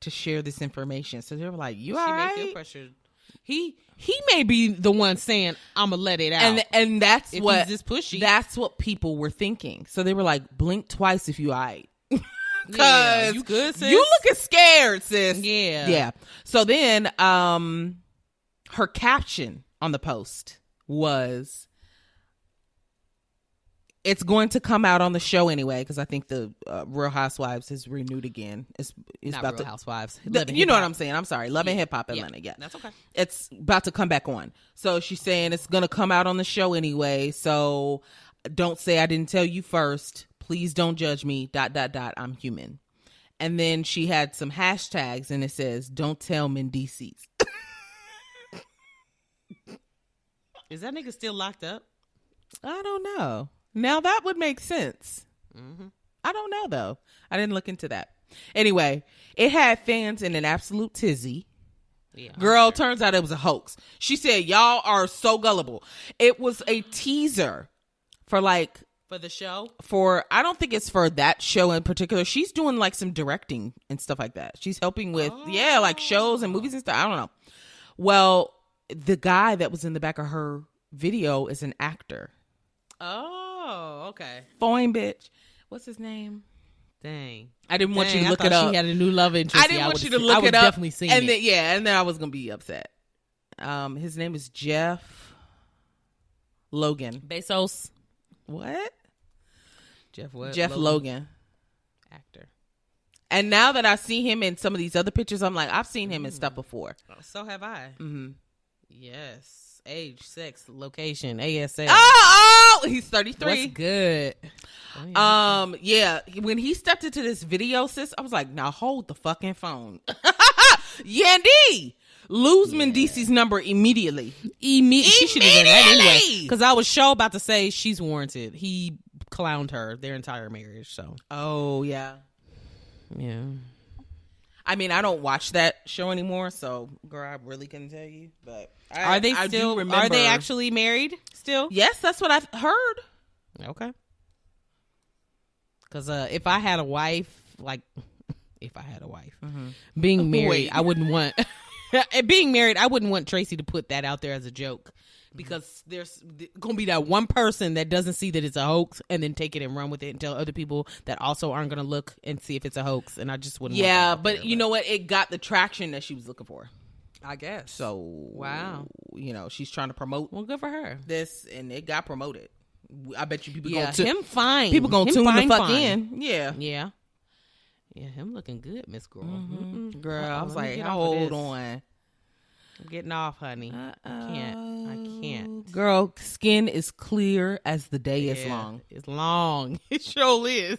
[SPEAKER 1] to share this information. So they were like, "You
[SPEAKER 2] She
[SPEAKER 1] all
[SPEAKER 2] may feel pressured. He he may be the one saying, "I'ma let it out."
[SPEAKER 1] And and that's
[SPEAKER 2] If
[SPEAKER 1] what
[SPEAKER 2] this pushy.
[SPEAKER 1] That's what people were thinking. So they were like, "Blink twice if you all right."
[SPEAKER 2] Yeah,
[SPEAKER 1] Cause
[SPEAKER 2] you good, sis?
[SPEAKER 1] You looking scared, sis.
[SPEAKER 2] Yeah.
[SPEAKER 1] Yeah. So then um her caption on the post was it's going to come out on the show anyway because I think the uh, Real Housewives is renewed again. It's it's
[SPEAKER 2] Not
[SPEAKER 1] about
[SPEAKER 2] Real
[SPEAKER 1] to
[SPEAKER 2] Housewives.
[SPEAKER 1] the- you know what I'm saying. I'm sorry. Love and Hip Hop Atlanta. Yeah.
[SPEAKER 2] That's okay.
[SPEAKER 1] It's about to come back on. So she's saying it's going to come out on the show anyway. So don't say I didn't tell you first. Please don't judge me. Dot dot dot. I'm human. And then she had some hashtags and it says, "Don't tell Mendeecees."
[SPEAKER 2] Is that nigga still locked up?
[SPEAKER 1] I don't know. Now that would make sense.
[SPEAKER 2] Mm-hmm.
[SPEAKER 1] I don't know though. I didn't look into that. Anyway, it had fans in an absolute tizzy.
[SPEAKER 2] Yeah.
[SPEAKER 1] Girl, turns out it was a hoax. She said, Y'all are so gullible. It was a teaser for like
[SPEAKER 2] For the show?
[SPEAKER 1] for I don't think it's for that show in particular. She's doing like some directing and stuff like that. She's helping with yeah, like shows and movies and stuff. I don't know. Well, the guy that was in the back of her video is an actor.
[SPEAKER 2] Oh, okay.
[SPEAKER 1] Fine bitch. What's his name?
[SPEAKER 2] Dang.
[SPEAKER 1] I didn't want
[SPEAKER 2] Dang,
[SPEAKER 1] you to look
[SPEAKER 2] thought
[SPEAKER 1] it up.
[SPEAKER 2] She had a new love interest.
[SPEAKER 1] I didn't
[SPEAKER 2] Yeah,
[SPEAKER 1] want
[SPEAKER 2] would've
[SPEAKER 1] you to look
[SPEAKER 2] I
[SPEAKER 1] it
[SPEAKER 2] would've
[SPEAKER 1] up.
[SPEAKER 2] Definitely seen
[SPEAKER 1] and
[SPEAKER 2] it.
[SPEAKER 1] then yeah, and then I was gonna be upset. Um, his name is Jeff Logan.
[SPEAKER 2] Bezos.
[SPEAKER 1] What?
[SPEAKER 2] Jeff what?
[SPEAKER 1] Jeff Logan.
[SPEAKER 2] Actor.
[SPEAKER 1] And now that I see him in some of these other pictures, I'm like, I've seen him in stuff before.
[SPEAKER 2] So have I.
[SPEAKER 1] Mm-hmm.
[SPEAKER 2] Yes. Age, sex, location, ASL.
[SPEAKER 1] Oh, oh, he's 33.
[SPEAKER 2] What's good? Oh, yeah.
[SPEAKER 1] Um, yeah, when he stepped into this video, sis, I was like, now hold the fucking phone. Yandy, lose Mendeecees' number immediately.
[SPEAKER 2] Imme- she should have done that anyway. Because I was sure about to say she's warranted. He clowned her their entire marriage. So
[SPEAKER 1] Oh, yeah.
[SPEAKER 2] yeah.
[SPEAKER 1] I mean, I don't watch that show anymore, so girl, I really couldn't tell you. But I,
[SPEAKER 2] Are they
[SPEAKER 1] I
[SPEAKER 2] still? Are they actually married still?
[SPEAKER 1] Yes, that's what I've heard.
[SPEAKER 2] Okay. Because uh, if I had a wife, like if I had a wife, being married,
[SPEAKER 1] Wait.
[SPEAKER 2] I wouldn't want. being married, I wouldn't want Tracy to put that out there as a joke. Because there's gonna be that one person that doesn't see that it's a hoax and then take it and run with it and tell other people that also aren't gonna look and see if it's a hoax. And I just wouldn't.
[SPEAKER 1] Yeah, but
[SPEAKER 2] there,
[SPEAKER 1] you know what? It got the traction that she was looking for.
[SPEAKER 2] I guess.
[SPEAKER 1] So
[SPEAKER 2] Wow.
[SPEAKER 1] you know, she's trying to promote
[SPEAKER 2] well, good for her.
[SPEAKER 1] this, and it got promoted. I bet you people
[SPEAKER 2] Yeah,
[SPEAKER 1] gonna tu-
[SPEAKER 2] him fine.
[SPEAKER 1] people gonna
[SPEAKER 2] Him
[SPEAKER 1] tune
[SPEAKER 2] fine,
[SPEAKER 1] the fuck
[SPEAKER 2] fine.
[SPEAKER 1] in. Yeah,
[SPEAKER 2] Yeah. Yeah, him looking good, Miss Girl. Mm-mm.
[SPEAKER 1] girl. I was like,
[SPEAKER 2] get off of
[SPEAKER 1] hold on.
[SPEAKER 2] I'm getting off, honey. I can't. I can't.
[SPEAKER 1] Girl, skin is clear as the day is long.
[SPEAKER 2] It's long. It sure is.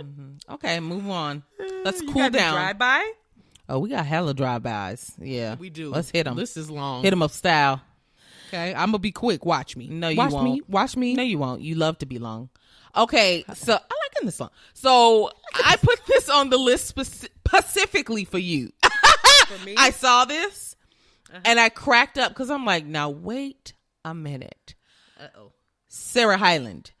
[SPEAKER 2] Mm-hmm.
[SPEAKER 1] Okay, move on. Uh, Let's
[SPEAKER 2] You
[SPEAKER 1] cool down.
[SPEAKER 2] Drive-by?
[SPEAKER 1] Oh, we got hella drive-bys. Yeah,
[SPEAKER 2] We do.
[SPEAKER 1] Let's hit them.
[SPEAKER 2] This is long.
[SPEAKER 1] Hit them up style.
[SPEAKER 2] Okay, I'm gonna be quick. Watch me.
[SPEAKER 1] No, you
[SPEAKER 2] Watch
[SPEAKER 1] won't.
[SPEAKER 2] Watch me.
[SPEAKER 1] No, you won't. You love to be long. Okay, so I like in this song. So I put this on the list speci- specifically for you.
[SPEAKER 2] For me?
[SPEAKER 1] I saw this uh-huh. and I cracked up because I'm like, now wait a minute.
[SPEAKER 2] Uh-oh.
[SPEAKER 1] Sarah Hyland,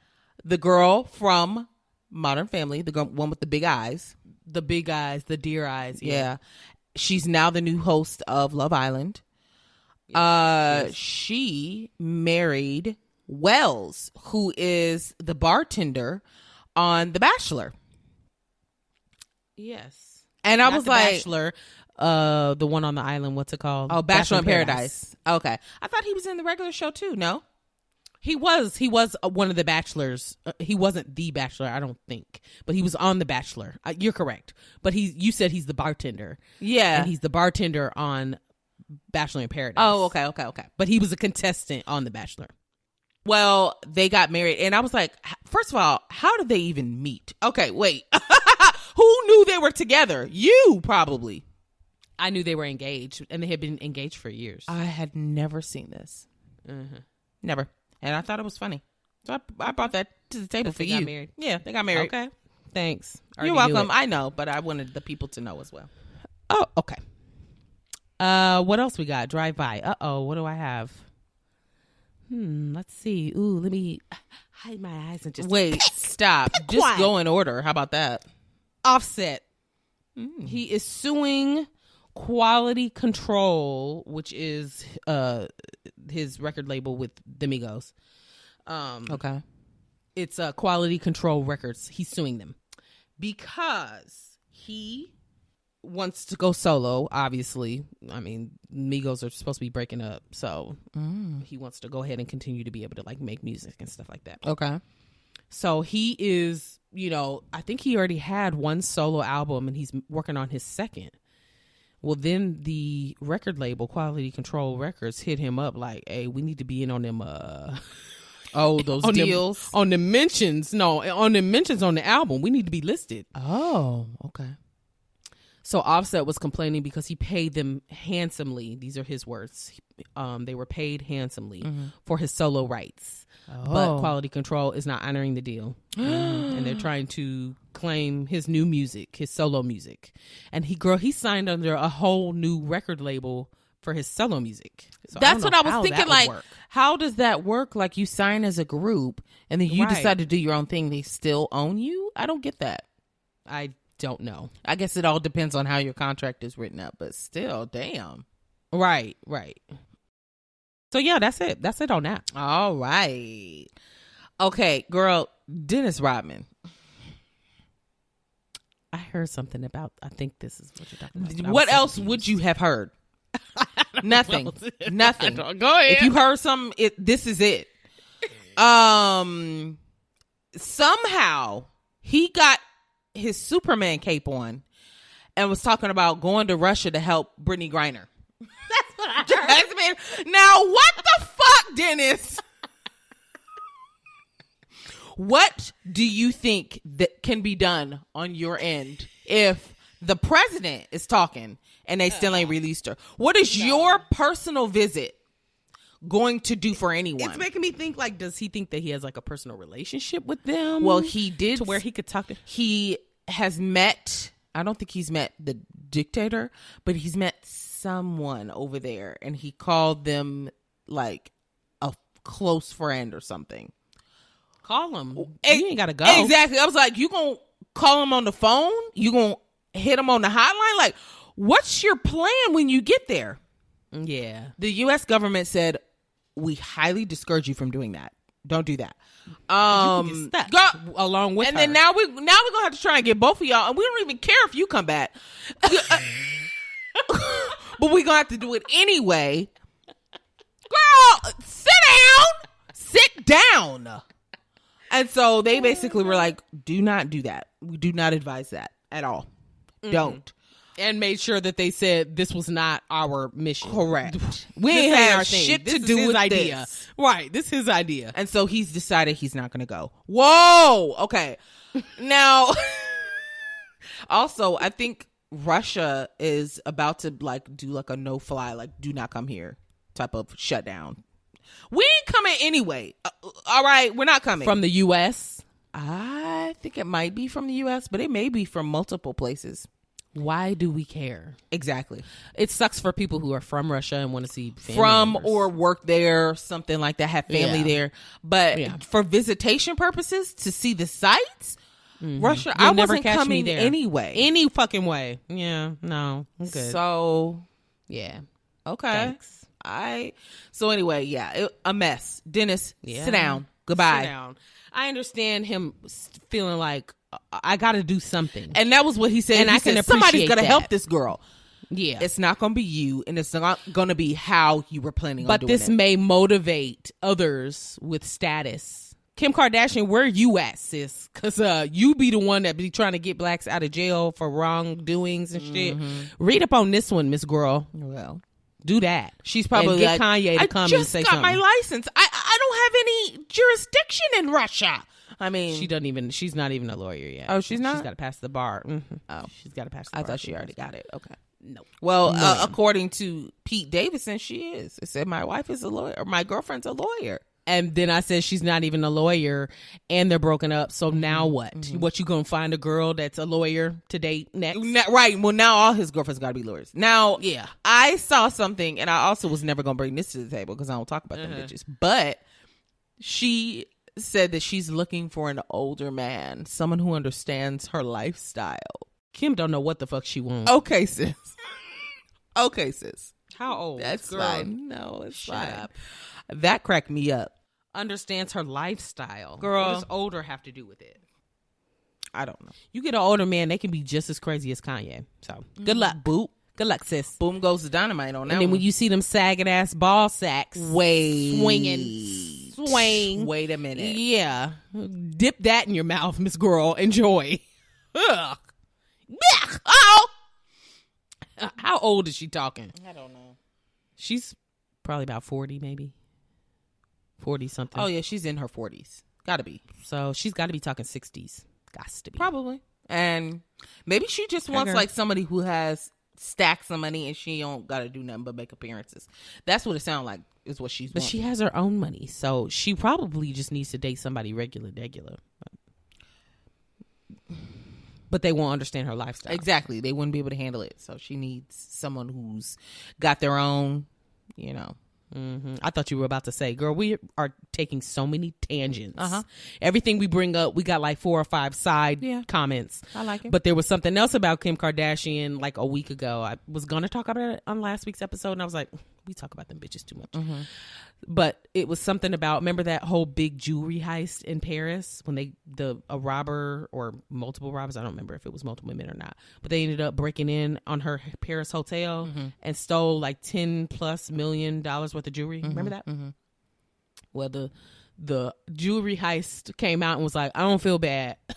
[SPEAKER 1] the girl from Modern Family, the girl, one with the big eyes.
[SPEAKER 2] The big eyes, the deer eyes.
[SPEAKER 1] Yeah. She's now the new host of Love Island. uh she married Wells, who is the bartender on The Bachelor.
[SPEAKER 2] Yes.
[SPEAKER 1] And I
[SPEAKER 2] Not
[SPEAKER 1] was
[SPEAKER 2] the
[SPEAKER 1] like,
[SPEAKER 2] Bachelor, uh, the one on the island. What's it called?
[SPEAKER 1] "Oh, Bachelor in Paradise." Okay. I thought he was in the regular show too. No.
[SPEAKER 2] He was. He was uh, one of the bachelors. Uh, he wasn't the bachelor, I don't think, but he was on the Bachelor. Uh, you're correct. But he, you said he's the bartender,
[SPEAKER 1] Yeah.
[SPEAKER 2] and he's the bartender on Bachelor in Paradise.
[SPEAKER 1] oh, okay, okay, okay.
[SPEAKER 2] But he was a contestant on the Bachelor.
[SPEAKER 1] Well, they got married, and I was like, first of all, how did they even meet? Okay, wait. Who knew they were together? You probably.
[SPEAKER 2] I knew they were engaged, and they had been engaged for years.
[SPEAKER 1] I had never seen this. Never. And I thought it was funny. So I, I brought that to the table for
[SPEAKER 2] they got
[SPEAKER 1] you.
[SPEAKER 2] married.
[SPEAKER 1] Yeah, they got married.
[SPEAKER 2] okay, thanks.
[SPEAKER 1] You're welcome. I know, but I wanted the people to know as well.
[SPEAKER 2] Oh, okay. Uh, what else we got? Drive by. Uh oh, what do I have? Hmm. Let's see. Ooh, let me hide my eyes and just
[SPEAKER 1] Wait, stop. Just
[SPEAKER 2] quiet.
[SPEAKER 1] go in order. How about that?
[SPEAKER 2] Offset. He is suing Quality Control, which is uh his record label with the Migos. Um,
[SPEAKER 1] Okay.
[SPEAKER 2] it's uh, Quality Control Records. He's suing them because he wants to go solo. Obviously, I mean, Migos are supposed to be breaking up, so he wants to go ahead and continue to be able to like make music and stuff like that.
[SPEAKER 1] Okay.
[SPEAKER 2] So he is, you know, I think he already had one solo album and he's working on his second. Well, then the record label, Quality Control Records, hit him up like, "Hey, we need to be in on them uh
[SPEAKER 1] Oh, those
[SPEAKER 2] on them-
[SPEAKER 1] deals.
[SPEAKER 2] on the mentions. No, on the mentions on the album. We need to be listed."
[SPEAKER 1] oh, okay.
[SPEAKER 2] So Offset was complaining because he paid them handsomely. These are his words. Um, they were paid handsomely for his solo rights, but
[SPEAKER 1] Oh.
[SPEAKER 2] Quality Control is not honoring the deal, and they're trying to claim his new music, his solo music. And he, girl, he signed under a whole new record label for his solo music. So
[SPEAKER 1] That's
[SPEAKER 2] don't
[SPEAKER 1] what I was thinking. Like, how does that work? Like, you sign as a group, and then you
[SPEAKER 2] Right.
[SPEAKER 1] decide to do your own thing. They still own you. I don't get that.
[SPEAKER 2] I don't know.
[SPEAKER 1] I guess it all depends on how your contract is written up, but still, damn.
[SPEAKER 2] Right, right. So yeah, that's it. That's it on that.
[SPEAKER 1] All right. Okay, girl, Dennis Rodman.
[SPEAKER 2] I heard something about. I think this is what you're talking about.
[SPEAKER 1] What else would you have heard? Nothing. Nothing.
[SPEAKER 2] Go ahead.
[SPEAKER 1] If you heard something, it this is it. Um somehow he got his Superman cape on and was talking about going to Russia to help Brittney Griner. That's what I heard. Now what the fuck, Dennis? what do you think that can be done on your end if the president is talking and they still ain't released her? What is your personal visit going to do for anyone?
[SPEAKER 2] It's making me think like, does he think that he has like a personal relationship with them?
[SPEAKER 1] well, he did
[SPEAKER 2] to where he could talk to.
[SPEAKER 1] he has met I don't think he's met the dictator, but he's met someone over there and he called them like a close friend or something.
[SPEAKER 2] Call him.
[SPEAKER 1] Ex-
[SPEAKER 2] you ain't gotta go.
[SPEAKER 1] Exactly. I was like, you gonna call him on the phone? You gonna hit him on the hotline? Like, what's your plan when you get there?
[SPEAKER 2] Yeah.
[SPEAKER 1] The U.S. government said we highly discourage you from doing that. Don't do that. Um, go-
[SPEAKER 2] along with
[SPEAKER 1] and
[SPEAKER 2] her.
[SPEAKER 1] then now we now we're gonna have to try and get both of y'all, and we don't even care if you come back. but we're gonna have to do it anyway. Girl, sit down. Sit down. And so they basically were like, do not do that. We do not advise that at all. Don't.
[SPEAKER 2] And made sure that they said this was not our mission.
[SPEAKER 1] Correct.
[SPEAKER 2] We
[SPEAKER 1] This
[SPEAKER 2] ain't have
[SPEAKER 1] our
[SPEAKER 2] shit
[SPEAKER 1] thing.
[SPEAKER 2] to
[SPEAKER 1] This is
[SPEAKER 2] do
[SPEAKER 1] his
[SPEAKER 2] with idea.
[SPEAKER 1] this.
[SPEAKER 2] Right. This is his idea.
[SPEAKER 1] And so he's decided he's not going to go. Whoa. Okay. now, also, I think Russia is about to like do like a no fly, like do not come here type of shutdown. We ain't coming anyway. Uh, all right, we're not coming.
[SPEAKER 2] From the U.S.
[SPEAKER 1] I think it might be from the U.S., but it may be from multiple places.
[SPEAKER 2] Why do we care?
[SPEAKER 1] Exactly.
[SPEAKER 2] It sucks for people who are from Russia and want to see family
[SPEAKER 1] from
[SPEAKER 2] members.
[SPEAKER 1] or work there, something like that, have family
[SPEAKER 2] Yeah.
[SPEAKER 1] there. But
[SPEAKER 2] Yeah.
[SPEAKER 1] for visitation purposes, to see the sights, mm-hmm. Russia,
[SPEAKER 2] You'll
[SPEAKER 1] I
[SPEAKER 2] never
[SPEAKER 1] wasn't coming
[SPEAKER 2] there.
[SPEAKER 1] anyway.
[SPEAKER 2] any fucking way. Yeah, no.
[SPEAKER 1] So
[SPEAKER 2] yeah,
[SPEAKER 1] okay,
[SPEAKER 2] Thanks.
[SPEAKER 1] I. So anyway, yeah, it, a mess. Dennis,
[SPEAKER 2] yeah.
[SPEAKER 1] sit down. Goodbye.
[SPEAKER 2] Sit down. I understand him feeling like I got to do something.
[SPEAKER 1] And that was what he said.
[SPEAKER 2] And
[SPEAKER 1] He
[SPEAKER 2] I can
[SPEAKER 1] said, somebody's
[SPEAKER 2] appreciate
[SPEAKER 1] gonna help this girl.
[SPEAKER 2] yeah,
[SPEAKER 1] It's not gonna be you, and it's not gonna be how you were planning on
[SPEAKER 2] but this
[SPEAKER 1] it.
[SPEAKER 2] may motivate others with status. Kim Kardashian, where you at, sis? Because uh, you be the one that be trying to get blacks out of jail for wrongdoings and shit.
[SPEAKER 1] Mm-hmm.
[SPEAKER 2] Read up on this one, Miss Girl.
[SPEAKER 1] well,
[SPEAKER 2] Do that.
[SPEAKER 1] She's probably like,
[SPEAKER 2] Kanye to
[SPEAKER 1] I
[SPEAKER 2] come and
[SPEAKER 1] just
[SPEAKER 2] say
[SPEAKER 1] got my license. I I don't have any jurisdiction in Russia. I mean,
[SPEAKER 2] She doesn't even. She's not even a lawyer yet.
[SPEAKER 1] Oh, she's not?
[SPEAKER 2] She's got to pass the bar. Mhm.
[SPEAKER 1] Oh.
[SPEAKER 2] she's got to pass. The
[SPEAKER 1] I
[SPEAKER 2] bar.
[SPEAKER 1] thought she already got it. Okay.
[SPEAKER 2] No.
[SPEAKER 1] Well,
[SPEAKER 2] No.
[SPEAKER 1] uh, according to Pete Davidson, she is. It said my wife is a lawyer, or my girlfriend's a lawyer.
[SPEAKER 2] And then I said she's not even a lawyer, and they're broken up. So
[SPEAKER 1] Mm-hmm.
[SPEAKER 2] now what? What you gonna find a girl that's a lawyer to date next?
[SPEAKER 1] Na- right. Well, now all his girlfriends got to be lawyers. Now,
[SPEAKER 2] Yeah.
[SPEAKER 1] I saw something, and I also was never going to bring this to the table because I don't talk about them
[SPEAKER 2] Uh-huh.
[SPEAKER 1] bitches. But she said that she's looking for an older man, someone who understands her lifestyle.
[SPEAKER 2] Kim don't know what the fuck she wants.
[SPEAKER 1] Okay, sis. okay, sis.
[SPEAKER 2] how old?
[SPEAKER 1] That's
[SPEAKER 2] Girl,
[SPEAKER 1] fine. No, it's
[SPEAKER 2] shut
[SPEAKER 1] fine.
[SPEAKER 2] up.
[SPEAKER 1] That cracked me up.
[SPEAKER 2] Understands her lifestyle.
[SPEAKER 1] Girl.
[SPEAKER 2] what does older have to do with it?
[SPEAKER 1] I don't know.
[SPEAKER 2] You get an older man, they can be just as crazy as Kanye. So good mm-hmm. luck,
[SPEAKER 1] Boop.
[SPEAKER 2] good luck, sis.
[SPEAKER 1] Boom goes the dynamite on that
[SPEAKER 2] And then when you see them sagging ass ball sacks,
[SPEAKER 1] way
[SPEAKER 2] swinging, swing.
[SPEAKER 1] Wait a minute.
[SPEAKER 2] Yeah. Dip that in your mouth, Miss Girl. Enjoy. Ugh. Yuck. Oh. Uh, how old is she talking?
[SPEAKER 1] I don't know.
[SPEAKER 2] She's probably about 40, maybe. 40 something.
[SPEAKER 1] Oh yeah, she's in her forties. Gotta be.
[SPEAKER 2] So she's got to be talking 60s. Got to be.
[SPEAKER 1] Probably. and maybe she just wants
[SPEAKER 2] girl.
[SPEAKER 1] like somebody who has stacks some money and she don't got to do nothing but make appearances. That's what it sounds like. Is what she's.
[SPEAKER 2] But she has her own money, so she probably just needs to date somebody regular, regular. But they won't understand her lifestyle.
[SPEAKER 1] exactly. They wouldn't be able to handle it. So she needs someone who's got their own. You know.
[SPEAKER 2] Hmm I thought you were about to say, girl, we are taking so many tangents.
[SPEAKER 1] Uh-huh.
[SPEAKER 2] Everything we bring up, we got like four or five side
[SPEAKER 1] Yeah.
[SPEAKER 2] comments.
[SPEAKER 1] I like it.
[SPEAKER 2] But there was something else about Kim Kardashian like a week ago. I was going to talk about it on last week's episode, and I was like, we talk about them bitches too much.
[SPEAKER 1] Mm-hmm.
[SPEAKER 2] But it was something about remember that whole big jewelry heist in Paris when they the a robber or multiple robbers I don't remember if it was multiple women or not, but they ended up breaking in on her Paris hotel
[SPEAKER 1] Mm-hmm.
[SPEAKER 2] and stole like ten plus million dollars worth of jewelry.
[SPEAKER 1] Mm-hmm.
[SPEAKER 2] Remember that? Well, the the jewelry heist came out and was like, I don't feel bad.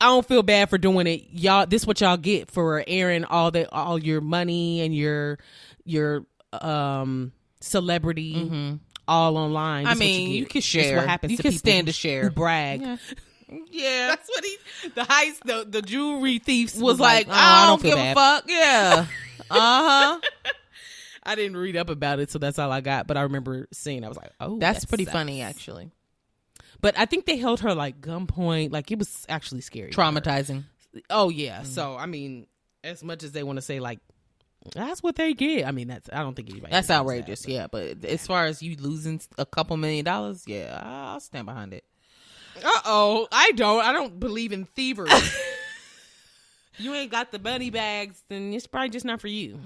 [SPEAKER 2] I don't feel bad for doing it. Y'all, this what y'all get for airing all the all your money and your your um celebrity all online.
[SPEAKER 1] Mm-hmm. I mean,
[SPEAKER 2] get.
[SPEAKER 1] you can share.
[SPEAKER 2] What happens
[SPEAKER 1] You can stand to share.
[SPEAKER 2] Brag.
[SPEAKER 1] Yeah. Yeah.
[SPEAKER 2] That's what he. The heist. The the jewelry thieves
[SPEAKER 1] was like,
[SPEAKER 2] oh,
[SPEAKER 1] I don't,
[SPEAKER 2] feel
[SPEAKER 1] give
[SPEAKER 2] bad.
[SPEAKER 1] a fuck. Yeah. uh huh.
[SPEAKER 2] I didn't read up about it, so that's all I got. But I remember seeing. I was like, oh,
[SPEAKER 1] That's
[SPEAKER 2] that
[SPEAKER 1] pretty
[SPEAKER 2] sucks.
[SPEAKER 1] funny, actually.
[SPEAKER 2] But I think they held her like gunpoint. Like it was actually scary.
[SPEAKER 1] Traumatizing.
[SPEAKER 2] Oh yeah. So I mean, as much as they want to say like that's what they get. I mean, that's I don't think anybody.
[SPEAKER 1] That's outrageous.
[SPEAKER 2] that,
[SPEAKER 1] yeah, but as far as you losing a couple million dollars, yeah, I'll stand behind it.
[SPEAKER 2] Uh oh, I don't. I don't believe in thievery. you ain't got the money bags, then it's probably just not for you.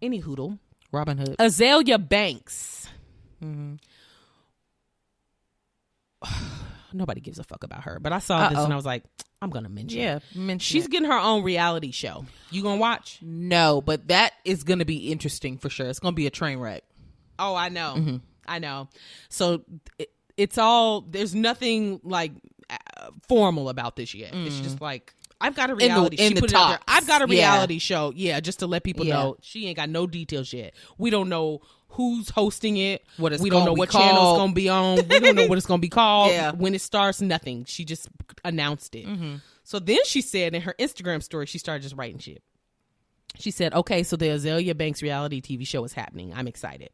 [SPEAKER 2] Any hoodle.
[SPEAKER 1] Robin Hood.
[SPEAKER 2] Azealia Banks.
[SPEAKER 1] Mm-hmm.
[SPEAKER 2] Nobody gives a fuck about her, but I saw this
[SPEAKER 1] Uh-oh.
[SPEAKER 2] and I was like, I'm gonna mention.
[SPEAKER 1] Yeah, mention
[SPEAKER 2] she's
[SPEAKER 1] it.
[SPEAKER 2] getting her own reality show. You gonna watch?
[SPEAKER 1] no, but that is going to be interesting for sure. It's going to be a train wreck.
[SPEAKER 2] Oh, I know.
[SPEAKER 1] Mm-hmm.
[SPEAKER 2] I know. So it, it's all there's nothing like uh, formal about this yet. It's just like I've got a
[SPEAKER 1] Mm.
[SPEAKER 2] reality.
[SPEAKER 1] in the
[SPEAKER 2] out there. I've got a
[SPEAKER 1] Yeah.
[SPEAKER 2] reality show. Yeah, just to let people
[SPEAKER 1] Yeah.
[SPEAKER 2] know she ain't got no details yet. We don't know who's hosting it.
[SPEAKER 1] What
[SPEAKER 2] we don't know what channel it's going to be on. We don't know what it's going to be called.
[SPEAKER 1] Yeah.
[SPEAKER 2] When it starts, nothing. She just announced it.
[SPEAKER 1] Mm-hmm.
[SPEAKER 2] So then she said in her Instagram story, she started just writing shit. She said, "Okay, so the Azealia Banks reality TV show is happening. I'm excited."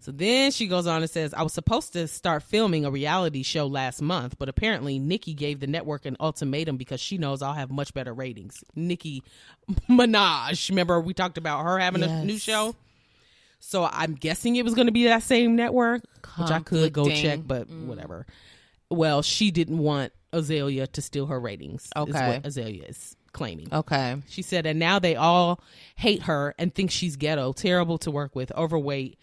[SPEAKER 2] So then she goes on and says, I was supposed to start filming a reality show last month, but apparently Nikki gave the network an ultimatum because she knows I'll have much better ratings. Nikki Minaj. Remember, we talked about her having a new show? So I'm guessing it was going to be that same network, which I could go check, but mm. whatever. Well, she didn't want Azealia to steal her ratings. Is
[SPEAKER 1] Okay.
[SPEAKER 2] what Azealia is claiming.
[SPEAKER 1] Okay.
[SPEAKER 2] She said, and now they all hate her and think she's ghetto, terrible to work with, overweight,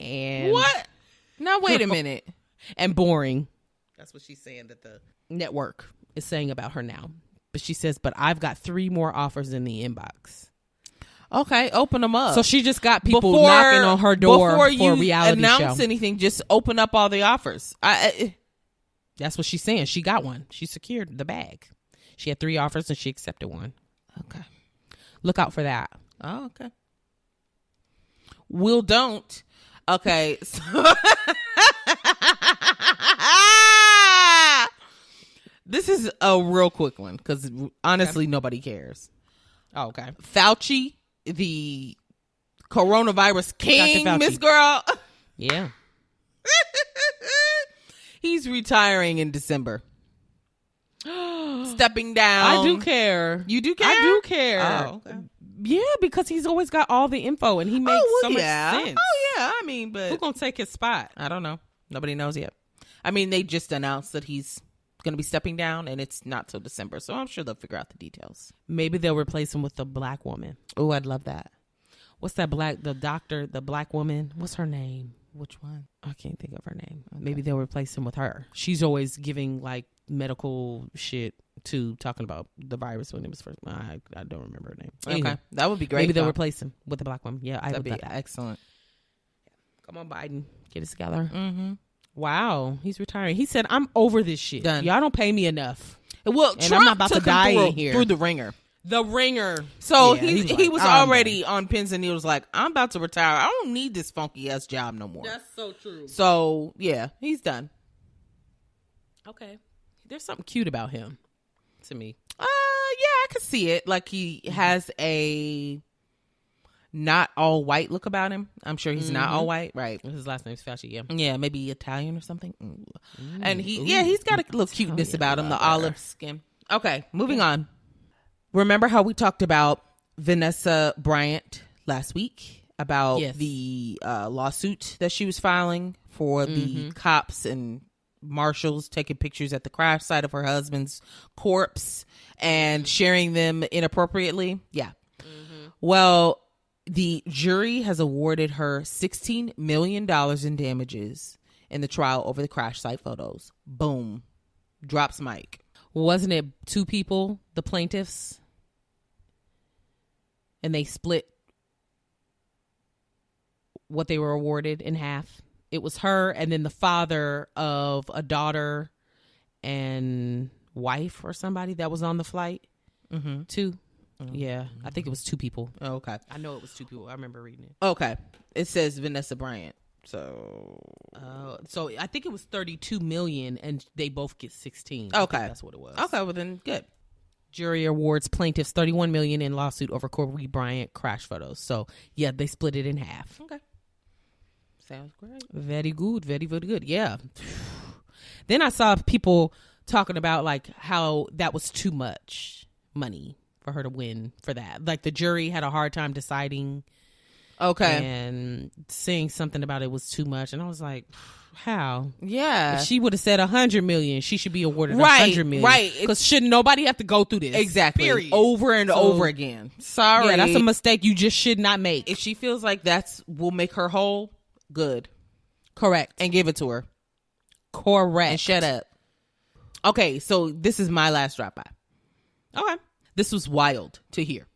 [SPEAKER 2] and
[SPEAKER 1] What? Now wait a minute.
[SPEAKER 2] and boring. That's what she's saying that the network is saying about her now. But she says, but I've got three more offers in the inbox.
[SPEAKER 1] Okay, open them up.
[SPEAKER 2] So she just got people knocking on her door
[SPEAKER 1] before
[SPEAKER 2] for
[SPEAKER 1] you
[SPEAKER 2] a reality
[SPEAKER 1] announce
[SPEAKER 2] show.
[SPEAKER 1] anything. Just open up all the offers. I, I
[SPEAKER 2] That's what she's saying. She got one. She secured the bag. She had three offers and she accepted one.
[SPEAKER 1] okay.
[SPEAKER 2] Look out for that.
[SPEAKER 1] Oh, okay. Will don't. Okay. So this is a real quick one because honestly, nobody cares.
[SPEAKER 2] Oh, okay.
[SPEAKER 1] Fauci, the coronavirus king, Miss Girl,
[SPEAKER 2] Yeah.
[SPEAKER 1] he's retiring in December. Stepping down.
[SPEAKER 2] I do care.
[SPEAKER 1] You do care?
[SPEAKER 2] I do care.
[SPEAKER 1] Oh, okay.
[SPEAKER 2] Yeah, because he's always got all the info and he oh, makes
[SPEAKER 1] Oh,
[SPEAKER 2] so
[SPEAKER 1] yeah.
[SPEAKER 2] much sense.
[SPEAKER 1] Oh, yeah. I mean, but
[SPEAKER 2] Who's gonna take his spot?
[SPEAKER 1] I don't know. Nobody knows yet. I mean, they just announced that he's going to be stepping down, and it's not till December, so I'm sure they'll figure out the details.
[SPEAKER 2] Maybe they'll replace him with a black woman.
[SPEAKER 1] Oh, I'd love that.
[SPEAKER 2] What's that black the doctor, the black woman? What's her name?
[SPEAKER 1] Which one?
[SPEAKER 2] I can't think of her name. Maybe they'll replace him with her. She's always giving like medical shit to talking about the virus when it was first. I, I don't remember her name. Anyway,
[SPEAKER 1] Okay, that would be great.
[SPEAKER 2] maybe they'll replace him with a black woman. Yeah, I
[SPEAKER 1] That'd
[SPEAKER 2] would
[SPEAKER 1] be
[SPEAKER 2] that.
[SPEAKER 1] excellent.
[SPEAKER 2] Come on, Biden, get it together.
[SPEAKER 1] Mm-hmm.
[SPEAKER 2] Wow, he's retiring. He said, "I'm over this shit.
[SPEAKER 1] Done.
[SPEAKER 2] Y'all don't pay me enough."
[SPEAKER 1] Well,
[SPEAKER 2] And I'm
[SPEAKER 1] Trump
[SPEAKER 2] not about to die
[SPEAKER 1] through,
[SPEAKER 2] in here.
[SPEAKER 1] through the ringer.
[SPEAKER 2] The ringer.
[SPEAKER 1] So
[SPEAKER 2] Yeah,
[SPEAKER 1] he he
[SPEAKER 2] like,
[SPEAKER 1] was
[SPEAKER 2] "I'm
[SPEAKER 1] already on pins and needles. Like I'm about to retire. I don't need this funky ass job no more.
[SPEAKER 2] That's so true.
[SPEAKER 1] So yeah, he's done.
[SPEAKER 2] Okay. there's something cute about him to me.
[SPEAKER 1] Uh, yeah, I could see it. Like he has a not all white look about him. I'm sure he's not mm-hmm. all white, right?
[SPEAKER 2] His last name's Fauci. Yeah.
[SPEAKER 1] Yeah, maybe Italian or something. Ooh. and he, yeah, he's got a little cuteness about him, the olive skin. Okay, moving on. Remember how we talked about Vanessa Bryant last week about
[SPEAKER 2] Yes.
[SPEAKER 1] the uh, lawsuit that she was filing for the mm-hmm. cops and marshals taking pictures at the crash site of her husband's corpse and sharing them inappropriately? Yeah. Mm-hmm. Well, the jury has awarded her $16 million in damages in the trial over the crash site photos. Boom. Drops mic.
[SPEAKER 2] Wasn't it two people, the plaintiffs? And they split what they were awarded in half. It was her and then the father of a daughter and wife or somebody that was on the flight. Mm-hmm. 2 Yeah, I think it was two people.
[SPEAKER 1] Okay.
[SPEAKER 2] I know it was two people. I remember reading it.
[SPEAKER 1] Okay. It says Vanessa Bryant. So,
[SPEAKER 2] Uh, so I think it was 32 million and they both get 16. I think
[SPEAKER 1] Okay.
[SPEAKER 2] that's what it was.
[SPEAKER 1] okay, well then good.
[SPEAKER 2] Jury awards plaintiffs 31 million in lawsuit over Kobe Bryant crash photos. So, yeah, they split it in half.
[SPEAKER 1] Okay. Sounds great.
[SPEAKER 2] Very good, very very good. Yeah. then I saw people talking about like how that was too much money for her to win for that. Like the jury had a hard time deciding
[SPEAKER 1] Okay.
[SPEAKER 2] and saying something about it was too much and I was like, how?
[SPEAKER 1] yeah.
[SPEAKER 2] If she would have said a hundred million, she should be awarded a
[SPEAKER 1] Right,
[SPEAKER 2] hundred million.
[SPEAKER 1] right.
[SPEAKER 2] Because shouldn't nobody have to go through this?
[SPEAKER 1] exactly.
[SPEAKER 2] Period.
[SPEAKER 1] Over and
[SPEAKER 2] So-
[SPEAKER 1] over again. Sorry.
[SPEAKER 2] Yeah, that's a mistake you just should not make.
[SPEAKER 1] if she feels like that's will make her whole, good.
[SPEAKER 2] Correct.
[SPEAKER 1] And give it to her.
[SPEAKER 2] Correct.
[SPEAKER 1] and shut up. Okay, so this is my last drop by.
[SPEAKER 2] Okay.
[SPEAKER 1] This was wild to hear.